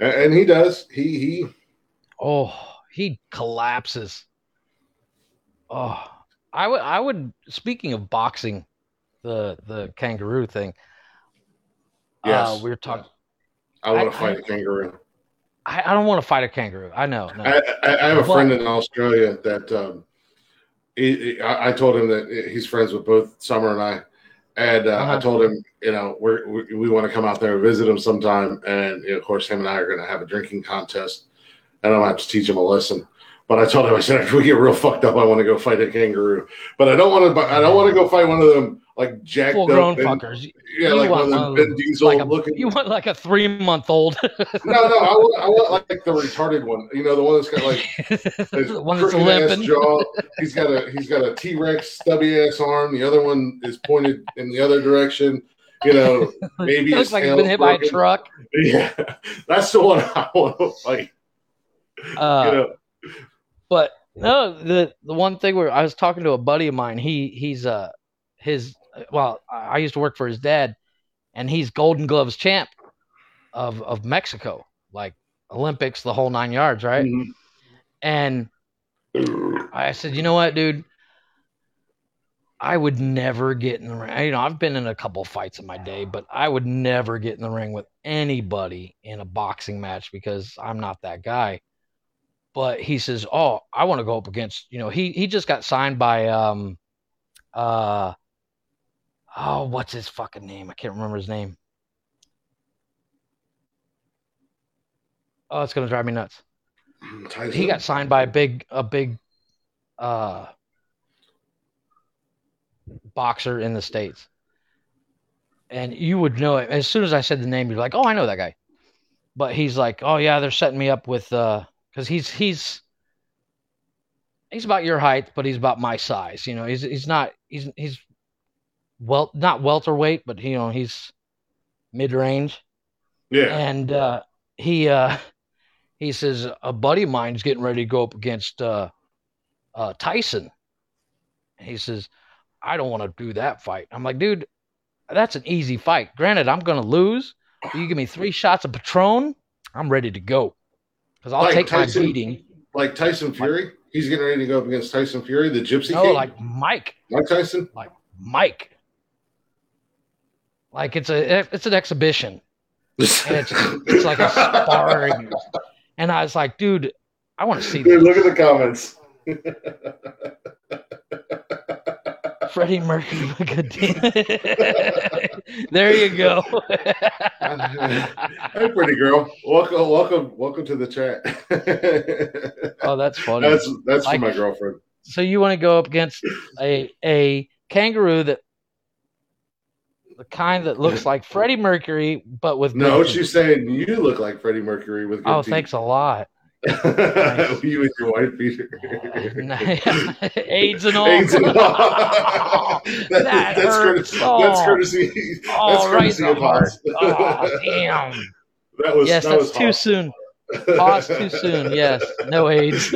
and, and he does. He he. Oh, he collapses. Oh, I would, I would. Speaking of boxing, the the kangaroo thing. Yes. uh, we are talking. I want to fight I- a kangaroo. I, I don't want to fight a kangaroo. I know. No. I, I, I have a But- friend in Australia that um, he, he- I, told him that he's friends with both Summer and I, and uh, Uh-huh. I told him, you know, we're, we we want to come out there and visit him sometime, and you know, of course, him and I are going to have a drinking contest, and I'm going to have to teach him a lesson. But I told him, I said, if we get real fucked up, I want to go fight a kangaroo, but I don't want to. I don't want to go fight one of them like jacked Full grown Ben- fuckers. yeah, You like one of them Vin Diesel Like a, looking. you want like a three month old, [LAUGHS] no, no, I want, I want like the retarded one. You know, the one that's got like [LAUGHS] the one that's limping. jaw. He's got a he's got a T Rex stubby ass arm. The other one is pointed in the other direction. You know, [LAUGHS] maybe It looks like he's been hit by a truck. Yeah, that's the one I want to fight. Uh, you know, but no, the the one thing where I was talking to a buddy of mine, he he's uh his well, I used to work for his dad, and he's Golden Gloves champ of of Mexico, like Olympics, the whole nine yards, right? Mhm. And I said, you know what, dude? I would never get in the ring. You know, I've been in a couple fights in my day, but I would never get in the ring with anybody in a boxing match because I'm not that guy. But he says, "Oh, I want to go up against, you know, he he just got signed by um uh oh, what's his fucking name? I can't remember his name. Oh, it's going to drive me nuts Tyson? he got signed by a big a big uh boxer in the states and you would know it as soon as i said the name you're like oh i know that guy but he's like oh yeah they're setting me up with uh because he's he's he's about your height but he's about my size you know he's he's not he's he's well not welterweight but you know he's mid-range yeah. and uh, he uh, he says a buddy of mine's getting ready to go up against uh, uh, Tyson. He says, I don't want to do that fight. I'm like, dude, that's an easy fight. Granted, I'm gonna lose. You give me three shots of Patron, I'm ready to go. Because I'll Like take Tyson- my beating. Like Tyson Fury. He's getting ready to go up against Tyson Fury, the Gypsy No, King. like Mike, Mike Tyson. like Mike. Like it's a it's an exhibition. [LAUGHS] and it's it's like a sparring. And I was like, dude, I want to see Dude, this. look at the comments. [LAUGHS] Freddie Mercury. [LAUGHS] there you go. hey, pretty girl. Welcome, welcome, welcome to the chat. oh, that's funny. that's that's Like- for my girlfriend. so you want to go up against a a kangaroo that the kind that looks like Freddie Mercury, but with No, good she's saying you look like Freddie Mercury with Oh, teeth. thanks a lot. [LAUGHS] you and your wife Peter. [LAUGHS] AIDS and all. AIDS and all. [LAUGHS] That- That that's, hurts. courtesy, Oh. that's courtesy. Oh, that's courtesy the of. Haas. Oh, damn. That was Yes, that that's was too Haas. soon. Pause too soon. Yes, no AIDS.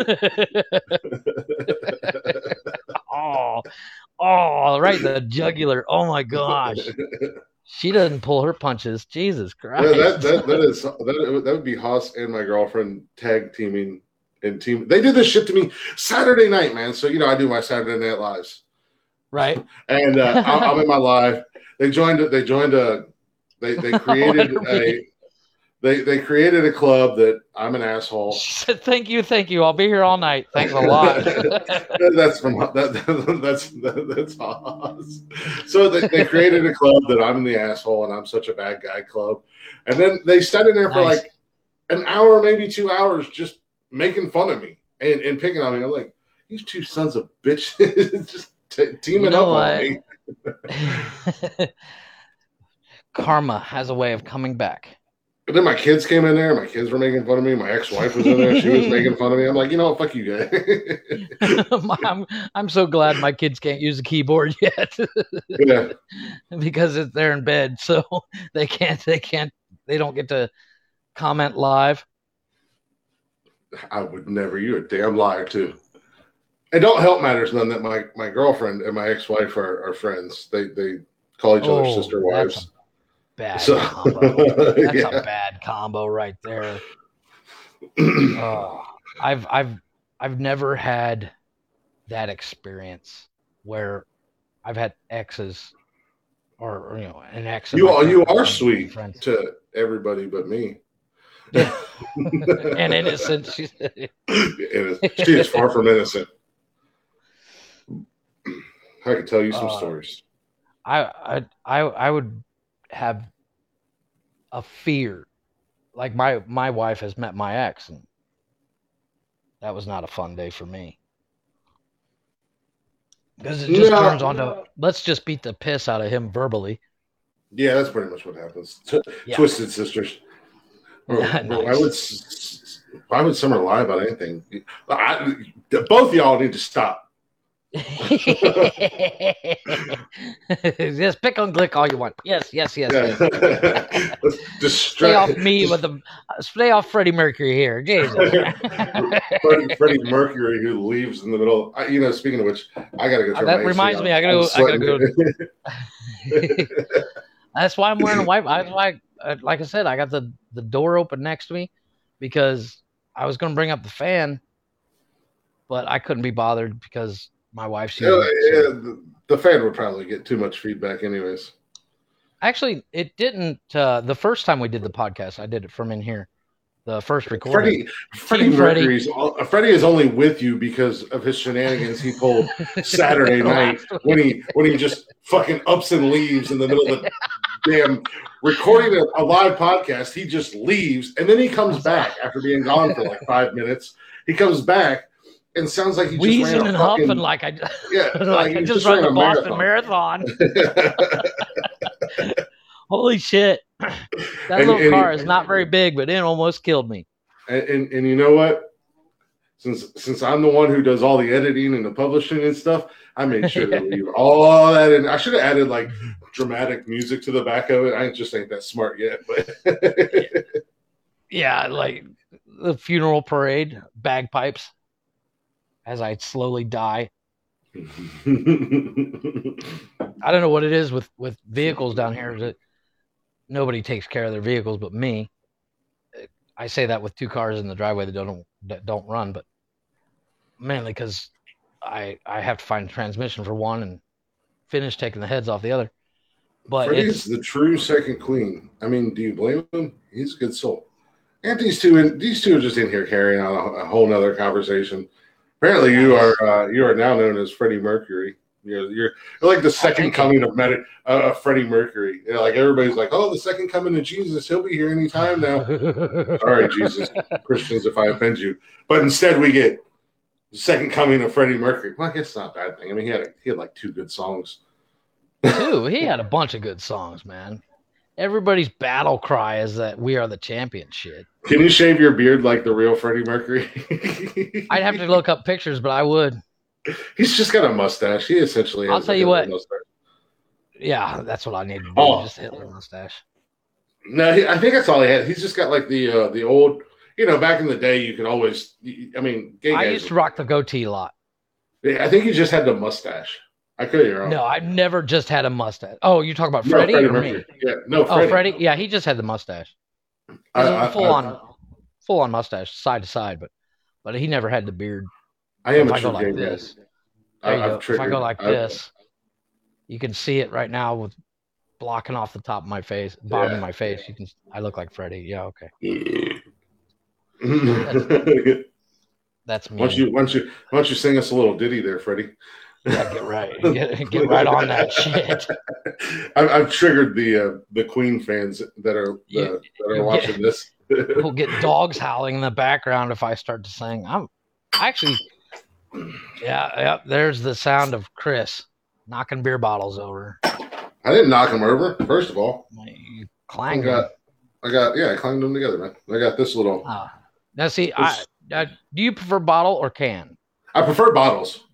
oh, oh, right the [LAUGHS] jugular. Oh my gosh, she doesn't pull her punches. Jesus Christ. Yeah, that, that, that is that, that would be Haas and my girlfriend tag teaming and team. They did this shit to me Saturday night, man. So you know I do my Saturday Night Lives, right. and uh, I'm, I'm in my live. They joined. They joined a. They they created [LAUGHS] a. They they created a club that I'm an asshole. "Thank you, thank you. I'll be here all night. Thanks a lot." [LAUGHS] that's from that, that's that's Haas. So they, they created a club that I'm the asshole and I'm such a bad guy club, and then they sat in there for like an hour, maybe two hours, just making fun of me and, and picking on me. I'm like, these two sons of bitches [LAUGHS] just t- teaming You know up what? on me. [LAUGHS] Karma has a way of coming back. But then my kids came in there. My kids were making fun of me. My ex-wife was in there. She was [LAUGHS] making fun of me. I'm like, you know what? Fuck you guys. [LAUGHS] I'm, I'm so glad my kids can't use a keyboard [LAUGHS] yet yeah. because it- they're in bed, so they can't. They can't. They don't get to comment live. I would never. You're a damn liar too. And don't help matters none that my my girlfriend and my ex wife are, are friends. They they call each other Oh, sister wives. Bad So combo. That's [LAUGHS] yeah. a bad combo right there. [CLEARS THROAT] Oh, I've I've I've never had that experience where I've had exes or, or, you know an ex. you are you are sweet friends. to everybody but me. Yeah. [LAUGHS] [LAUGHS] and innocent. She said. It is- she is far from innocent. [CLEARS THROAT] I can tell you some Uh, stories. I I I I would have a fear. Like my my wife has met my ex and that was not a fun day for me. Because it just No. turns on to let's just beat the piss out of him verbally. Yeah, that's pretty much what happens. T- Yeah. Twisted sisters. Or- Nice. Why would why would Summer lie about anything? I, both of y'all need to stop. [LAUGHS] Just pick on Glick all you want. Yes, yes, yes. yes. Yeah. [LAUGHS] Let's Stay off me with the stay off Freddie Mercury here. Jesus. [LAUGHS] Freddie, Freddie Mercury who leaves in the middle. I, you know, speaking of which, I gotta go. turn That AC reminds on. me, I gotta go- I gotta sweating. That's why I'm wearing a white. That's why, uh, like I said, I got the the door open next to me because I was going to bring up the fan, but I couldn't be bothered because my wife's yeah, using it, so- yeah, the, the fan would probably get too much feedback, anyways. Actually, it didn't. Uh, the first time we did the podcast, I did it from in here. The first recording. Freddie, Freddie Team Freddie. Mercury's uh, Freddie is only with you because of his shenanigans he pulled [LAUGHS] Saturday night when he when he just fucking ups and leaves in the middle of the damn recording a, a live podcast. He just leaves and then he comes back after being gone for like five minutes. He comes back and sounds like he just wheezing ran a and fucking, huffing like I yeah, [LAUGHS] like I he just run ran the a Boston Marathon. [LAUGHS] Holy shit! [CLEARS THROAT] That And- little and- car is not very big, but it almost killed me. and, and and you know what? Since since I'm the one who does all the editing and the publishing and stuff, I made sure to [LAUGHS] leave all that in. I should have added like dramatic music to the back of it. I just ain't that smart yet, but Yeah, like the funeral parade, bagpipes, as I slowly die. [LAUGHS] I don't know what it is with with vehicles down here that nobody takes care of their vehicles but me. I say that with two cars in the driveway that don't that don't run, but mainly because I I have to find a transmission for one and finish taking the heads off the other. But Freddie's it's the true second queen. I mean, do you blame him? He's a good soul. And these two, in, these two are just in here carrying on a, a whole nother conversation. Apparently, you are uh, you are now known as Freddie Mercury. You're you're, you're like the second coming of Medi- uh, of Freddie Mercury. You know, like everybody's like, oh, the second coming of Jesus. He'll be here anytime now. [LAUGHS] Sorry, Jesus, Christians, if I offend you. But instead, we get the second coming of Freddie Mercury. Well, I guess it's not a bad thing. I mean, he had a, he had like two good songs. Too, he had a [LAUGHS] bunch of good songs, man. Everybody's battle cry is that we are the champion shit. Can you shave your beard like the real Freddie Mercury? [LAUGHS] I'd have to look up pictures, but I would. He's just got a mustache. He essentially. I'll tell you what. mustache. Yeah, that's what I need to do. Oh. Just Hitler mustache. No, he, I think that's all he had. He's just got like the uh, the old. You know, back in the day, you could always. I mean, gay I used to rock the goatee a lot. I think he just had the mustache. I could be wrong. No, I've never just had a mustache. Oh, you talk about No, Freddie or Mercury. me? Yeah, no, Oh, Freddie. Freddie. Yeah, he just had the mustache. I, I- full I- on, full on mustache, side to side, but but he never had the beard. I am if a I go like this, guy. there you I- go. If I go like this, you can see it right now with blocking off the top of my face, bottom Yeah. of my face. You can. I look like Freddie. Yeah, okay, why [LAUGHS] that's me. don't you why don't you why don't you sing us a little ditty there, Freddie? Yeah, get right, [LAUGHS] get, get right on that shit. [LAUGHS] I've, I've triggered the uh, the Queen fans that are uh, that are watching this. [LAUGHS] We'll get dogs howling in the background if I start to sing. I'm actually, yeah, yeah. There's the sound of Chris knocking beer bottles over. I didn't knock them over. First of all, You I clang got I got yeah, I clanged them together, man. I got this little. Ah. Now, see, I, I, do you prefer bottle or can? I prefer bottles.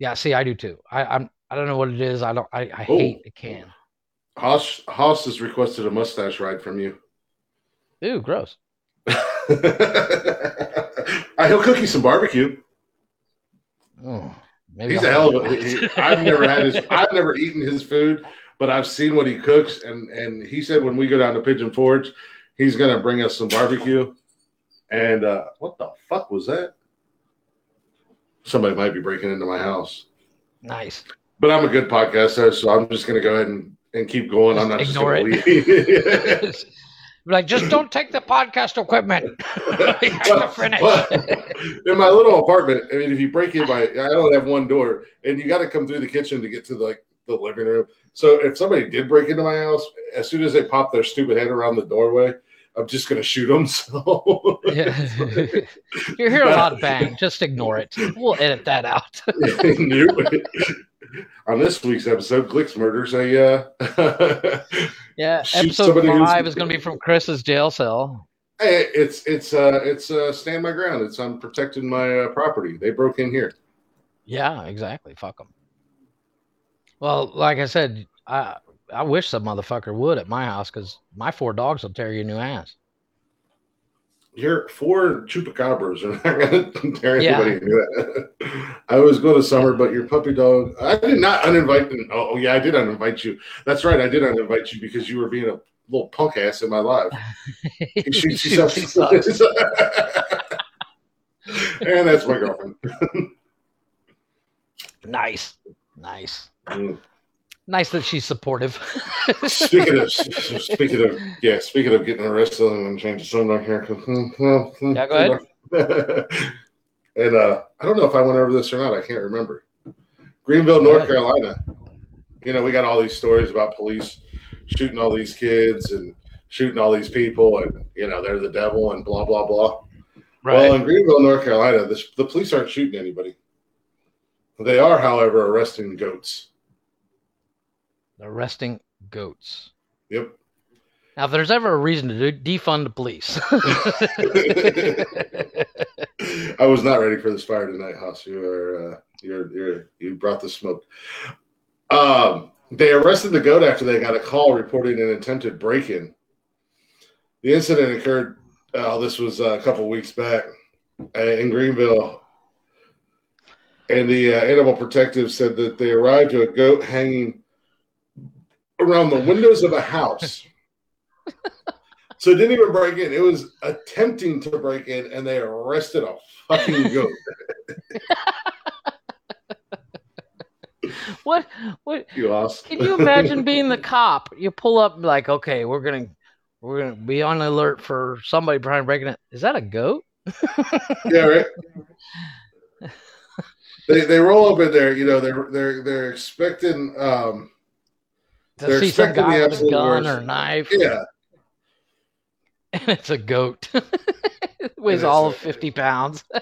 Yeah, see, I do too. I, I'm. I don't know what it is. I don't. I, I Oh. hate the can. Haas Haas has requested a mustache ride from you. Ooh, gross. I, [LAUGHS] he'll cook you some barbecue. Oh, maybe He's I'll- a hell of a. he- [LAUGHS] I've never had his. I've never eaten his food, but I've seen what he cooks, and and he said when we go down to Pigeon Forge, he's gonna bring us some barbecue. And uh, what the fuck was that? Somebody might be breaking into my house, Nice. but I'm a good podcast host, so I'm just gonna go ahead and, and keep going. I'm not just Ignore gonna leave. [LAUGHS] [LAUGHS] like, just don't take the podcast equipment. [LAUGHS] you have to finish. Well, in my little apartment, I mean, if you break in my, I only have one door, and you got to come through the kitchen to get to the, like the living room. So if somebody did break into my house, as soon as they pop their stupid head around the doorway, I'm just gonna shoot them. [LAUGHS] So Yeah. [LAUGHS] you hear a lot of bang. Just ignore it. We'll edit that out. [LAUGHS] On this week's episode, Glick's murders a. Uh, Yeah, episode five is going to be from Chris's jail cell. hey, it's it's uh it's uh stand my ground. It's I'm protecting my uh, property. They broke in here. Yeah, exactly. Fuck them. Well, like I said, I I wish some motherfucker would at my house because my four dogs will tear your new ass. Your four chupacabras are not going [LAUGHS] to tear Yeah. anybody new ass. [LAUGHS] I was going to summer, but your puppy dog. I did not uninvite. them. Oh, yeah, I did uninvite you. That's right. I did uninvite you because you were being a little punk ass in my life. He shoots [LAUGHS] She himself. sucks. and that's my girlfriend. Nice, nice, Mm. Nice that she's supportive. Speaking of [LAUGHS] speaking of yeah, speaking of getting arrested, I'm gonna change the subject here. Hmm, hmm, hmm. Yeah, go ahead. [LAUGHS] and uh, I don't know if I went over this or not. I can't remember. Greenville, North. Carolina. You know, we got all these stories about police shooting all these kids and shooting all these people, and you know they're the devil and blah blah blah. Right. Well, in Greenville, North Carolina, this, the police aren't shooting anybody. They are, however, arresting goats. Arresting goats. Yep. Now, if there's ever a reason to do, defund the police, [LAUGHS] I was not ready for this fire tonight, Haas. You are uh, you're you're you brought the smoke. Um, they arrested the goat after they got a call reporting an attempted break-in. The incident occurred. Uh, this was uh, a couple weeks back uh, in Greenville, and the uh, animal protective said that they arrived to a goat hanging around the windows of a house. So it didn't even break in. It was attempting to break in, and they arrested a fucking goat. [LAUGHS] what? What? You lost. Can you imagine being the cop? You pull up like, okay, we're gonna we're gonna be on alert for somebody trying to break in. Is that a goat? yeah, right. [LAUGHS] They they roll up in there. You know, they're they're they're expecting. Um, To They're see some guy with a gun or knife, yeah, [LAUGHS] and it's a goat. It [LAUGHS] Weighs all of fifty pounds. [LAUGHS]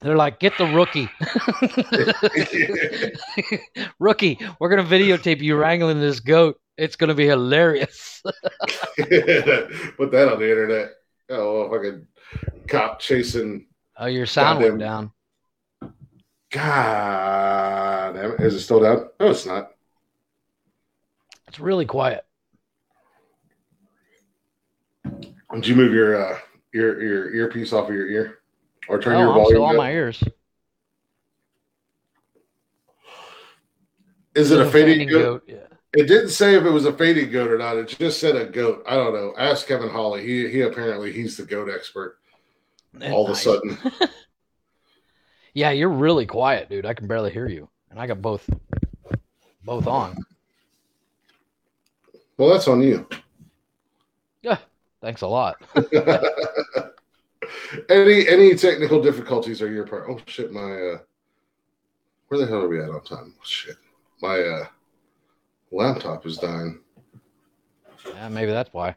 They're like, get the rookie. rookie, we're gonna videotape you wrangling this goat. It's gonna be hilarious. put that on the internet. Oh, fucking cop chasing. Oh, your sound went down. God, damn it. is it still down? No, it's not. It's really quiet. Did you move your uh, your your earpiece off of your ear, or turn oh, your I'm volume? still on my ears. Is it a It's fading goat? Yeah. It didn't say if it was a fading goat or not. It just said a goat. I don't know. Ask Kevin Hawley. He he apparently he's the goat expert. All Nice. of a sudden, [LAUGHS] [LAUGHS] Yeah, you're really quiet, dude. I can barely hear you, and I got both both on. Well, that's on you. Yeah, thanks a lot. [LAUGHS] [LAUGHS] any any technical difficulties are your part? Oh shit, my uh, where the hell are we at on time? Shit, my uh, laptop is dying. Yeah, maybe that's why.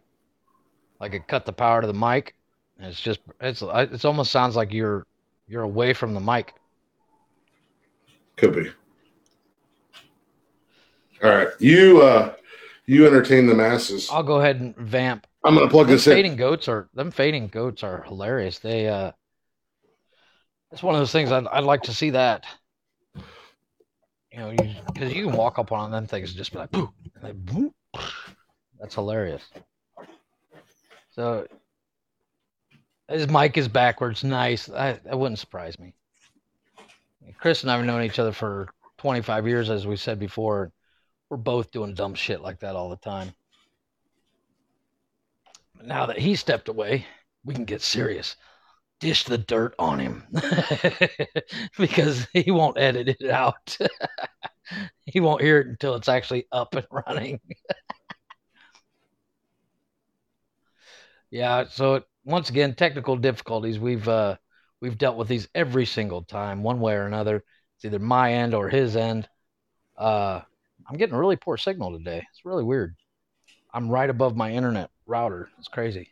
Like it cut the power to the mic. and It's just it's it's almost sounds like you're you're away from the mic. Could be. All right, you uh, you entertain the masses. I'll go ahead and vamp. I'm gonna plug Them this in. fading goats are them fading goats are hilarious. They uh, it's one of those things I'd, I'd like to see that. You know, because you, can walk up on them things and just be like, "Boo," and they, boom. That's hilarious. So his mic is backwards. Nice. I, that wouldn't surprise me. Chris and I have known each other for 25 years, as we said before. We're both doing dumb shit like that all the time. But now that he stepped away, we can get serious. Dish the dirt on him [LAUGHS] because he won't edit it out. [LAUGHS] he won't hear it until it's actually up and running. [LAUGHS] yeah, so once again, technical difficulties. We've uh, we've dealt with these every single time, one way or another. It's either my end or his end. Uh, I'm getting a really poor signal today. It's really weird. I'm right above my internet router. It's crazy.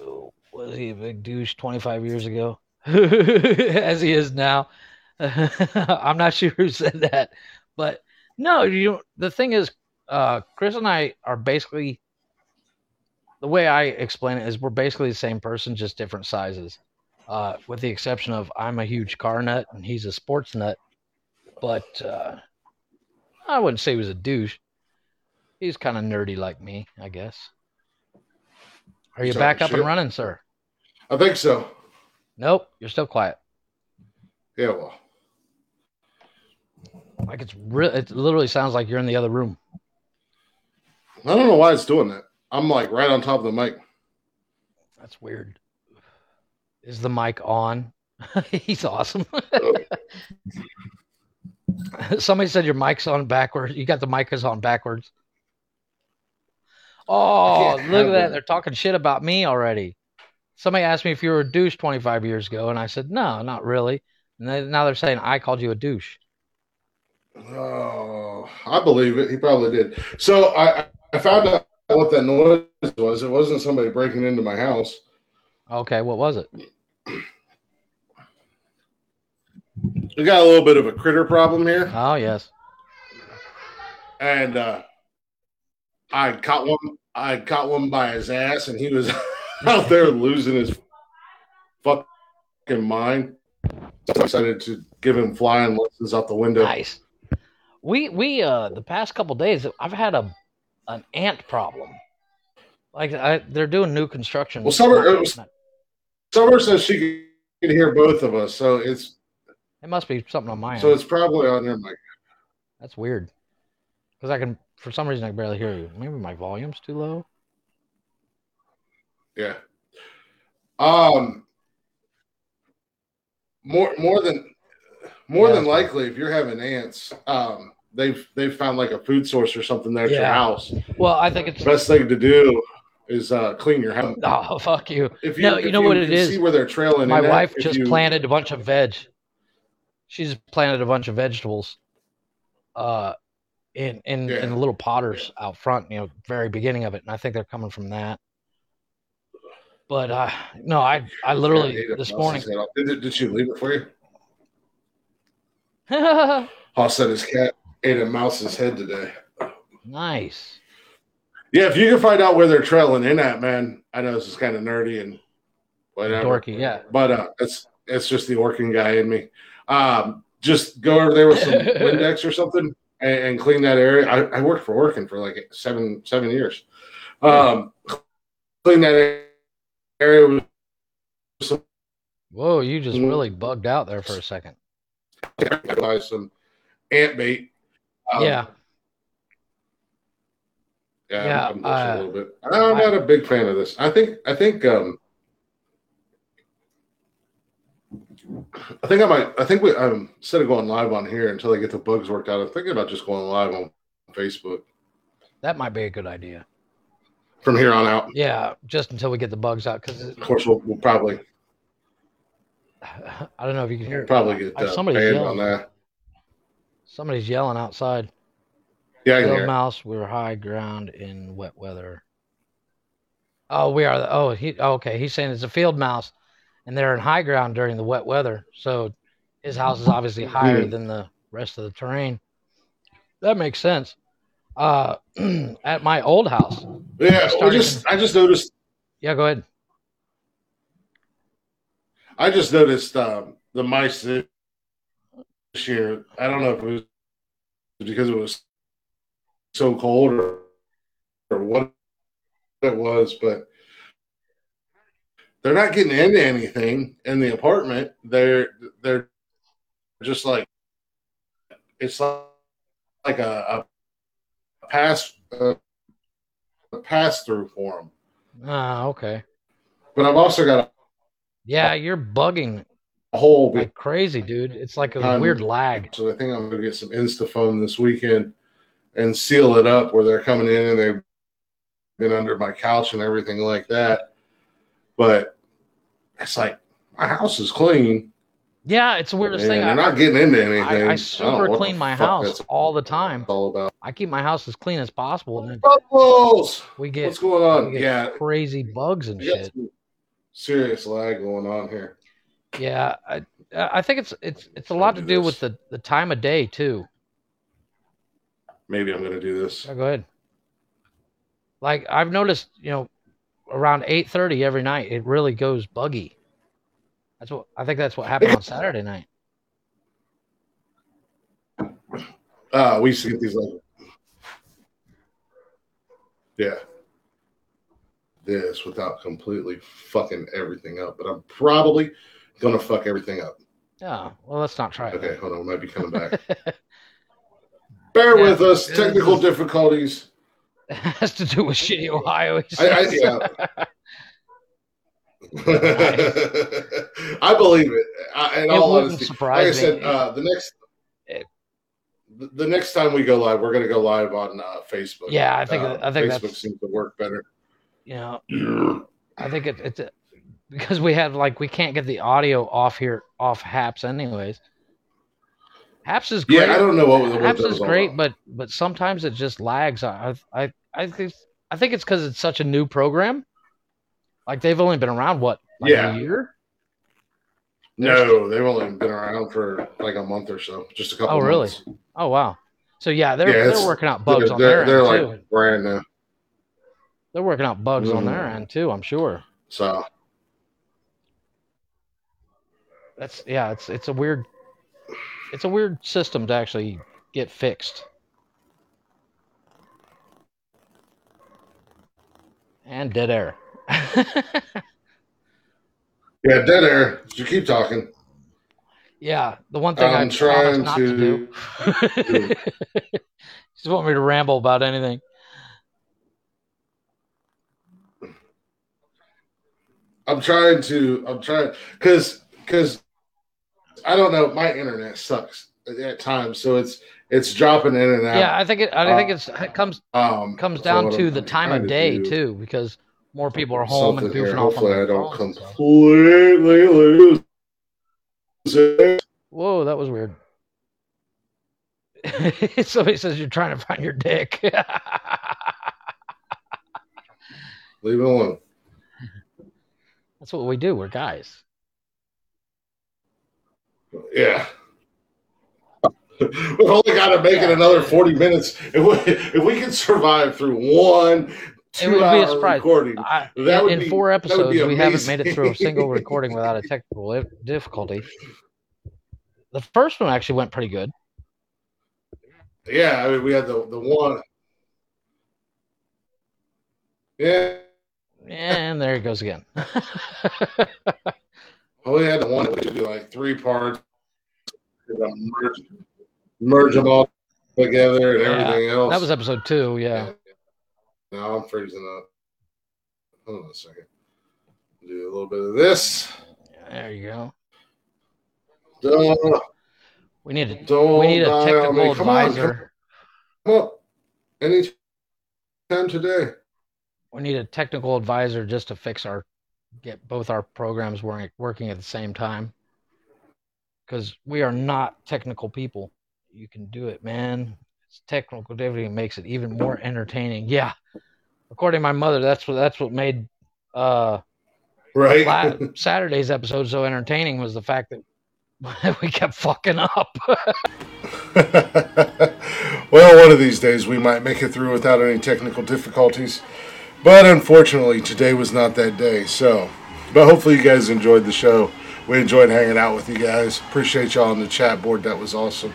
Oh, Was he a big douche 25 years ago? [LAUGHS] As he is now. [LAUGHS] I'm not sure who said that. But no, you the thing is, uh, Chris and I are basically the way I explain it is we're basically the same person, just different sizes. Uh, with the exception of I'm a huge car nut and he's a sports nut. But uh, I wouldn't say he was a douche. He's kind of nerdy like me, I guess. Are you Talking back up and running, sir? I think so. Nope, you're still quiet. Yeah, well, Like it's real. It literally sounds like you're in the other room. I don't know why it's doing that. I'm like right on top of the mic. That's weird. Is the mic on? [LAUGHS] He's awesome. [LAUGHS] Somebody said your mic's on backwards. You got the mic is on backwards. Oh, look at that. it. They're talking shit about me already. Somebody asked me if you were a douche 25 years ago, and I said, no, not really. And now they're saying I called you a douche. Oh, I believe it. He probably did. So I, I found out what that noise was. It wasn't somebody breaking into my house. Okay, what was it? We got a little bit of a critter problem here, Oh, yes. and uh, I caught one. I caught one by his ass, and he was [LAUGHS] out there losing his fucking mind. So I decided to give him flying lessons out the window. Nice. We we uh the past couple days I've had a an ant problem. Like I, they're doing new construction. Well, Summer- it was- Summer says she can hear both of us, so it's It must be something on my end. so it's probably on your mic. That's weird. Because I can, for some reason, I can barely hear you. Maybe my volume's too low. Yeah. Um. More more than more Yeah, than likely, if you're having ants, um, they've they've found like a food source or something there at your house. Well, I think it's. The best thing to do is uh, clean your house. [LAUGHS] Oh fuck you! If No, you know what it is. See where they're trailing. My at, wife if just you- planted a bunch of veg. She's planted a bunch of vegetables, uh, in in Yeah. in the little potters out front. You know, very beginning of it, and I think they're coming from that. But uh, no, I I literally a this morning. Did, did she leave it for you? [LAUGHS] Haas said his cat ate a mouse's head today. nice. Yeah, if you can find out where they're trailing in at, man. I know this is kind of nerdy and whatever. Dorky, yeah. But uh, it's it's just the working guy in me. Um, just go over there with some [LAUGHS] Windex or something and, and clean that area. I, I worked for working for like seven seven years. Um, clean that area with some Whoa, you just Mm. really bugged out there for a second. buy some ant bait. Um, yeah. Yeah, Yeah, I'm, I'm uh, a little bit. I'm not a big fan of this. I think I think um, I think I might. I think we um, instead of going live on here until they get the bugs worked out, I'm thinking about just going live on Facebook That might be a good idea. from here on out. Yeah, just until we get the bugs out, because Of course, we'll, we'll probably [SIGHS] I don't know if you can hear. it. probably get uh, somebody's yelling. on that. Somebody's yelling outside. Yeah, I mouse, we're high ground in wet weather. Oh, we are. Oh, he. Okay, he's saying it's a field mouse, and they're in high ground during the wet weather. So his house is obviously higher Mhm. than the rest of the terrain. That makes sense. Uh, [CLEARS THROAT] at my old house. Yeah, I Starting- just I just noticed Yeah, go ahead. I just noticed um, the mice this year. I don't know if it was because it was so cold or or what it was, but they're not getting into anything in the apartment. They're they're just like it's like, like a, a pass a, a pass through for them. Ah, okay. But I've also got Yeah, you're bugging a whole like crazy, dude. It's like a Um, weird lag. So I think I'm going to get some Instafoam this weekend and seal it up where they're coming in and they've been under my couch and everything like that. But it's like my house is clean Yeah, it's the weirdest and thing. they're not getting into anything. I, I super what clean my house all the time. all about. I keep my house as clean as possible, and Bubbles! we get, What's going on? Yeah, crazy bugs and shit. serious lag going on here. Yeah, I, I think it's it's it's a lot to do with the the time of day too. Maybe I'm going to do this. Yeah, go ahead. Like I've noticed, you know, around eight thirty every night. It really goes buggy. That's what I think. That's what happened on [LAUGHS] Saturday night. Uh, we used to get these like, yeah, this without completely fucking everything up. But I'm probably gonna fuck everything up. Yeah. Well, let's not try it. Okay, hold on. We might be coming back. [LAUGHS] Bear Yeah, with us. Technical difficulties. It [LAUGHS] has to do with shitty Ohio. he I, I, yeah. [LAUGHS] I believe it. I, in It all wouldn't honesty, surprise like I said, me. uh, the next It- the, the next time we go live, we're going to go live on uh, Facebook. Yeah, I think- Uh, I think Facebook seems to work better. you know, I think it, it's because we have like we can't get the audio off here off Haps anyways. Haps is great. Yeah, I don't know what, Haps that is was great, but but sometimes it just lags. I I I think I think it's because it's such a new program. Like they've only been around what like Yeah. a year. no, they've only been around for like a month or so, just a couple. Oh, really? months. Oh wow. So yeah, they're Yeah, they're working out bugs they're, on their they're end like too. brand new. They're working out bugs on their Mm. end too. I'm sure. So That's yeah. It's it's a weird it's a weird system to actually get fixed. And dead air. [LAUGHS] yeah, dead air. You keep talking. yeah, the one thing I'm I trying not to, do. [LAUGHS] Just want me to ramble about anything. I'm trying to. I'm trying because because I don't know. My internet sucks at times, so it's it's dropping in and out. Yeah, I think it. I Uh, think it's it comes Um, comes down what to I'm the time of day do- too, because more people are home and goofing here. off Hopefully, I don't phones and stuff. completely lose it. Whoa, that was weird. [LAUGHS] Somebody says you're trying to find your dick. Leave it alone. [LAUGHS] That's what we do. We're guys. Yeah. [LAUGHS] We've only got to make it another 40 minutes. If we, if we can survive through one It two would be a surprise. recording, I, That in be- four episodes, we haven't made it through a single recording without a technical difficulty. The first one actually went pretty good. yeah, I mean, we had the, the one. Yeah. And there it goes again. [LAUGHS] Well, we had the one that would do like three parts, merge, merge them all together and Yeah, everything else. that was episode two. Yeah. Now I'm freezing up. Hold on a second. Do a little bit of this. There you go. We need a don't we need a on technical me. Come on, advisor. come up. Anytime today. We need a technical advisor just to fix our get both our programs working working at the same time. Because we are not technical people. You can do it, man. It's technical difficulty makes it even more entertaining. Yeah. According to my mother, that's what that's what made uh Right? [LAUGHS] Saturday's episode so entertaining was the fact that [LAUGHS] we kept fucking up. [LAUGHS] well, one of these days we might make it through without any technical difficulties. But unfortunately, today was not that day. So, but hopefully, you guys enjoyed the show. We enjoyed hanging out with you guys. Appreciate y'all on the chat board. That was awesome.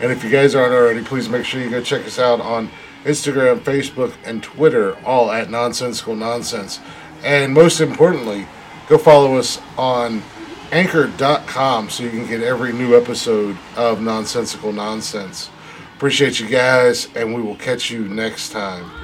And if you guys aren't already, please make sure you go check us out on Instagram, Facebook, and Twitter, all at Nonsensical Nonsense. And most importantly, go follow us on anchor.com so you can get every new episode of Nonsensical Nonsense. Appreciate you guys, and we will catch you next time.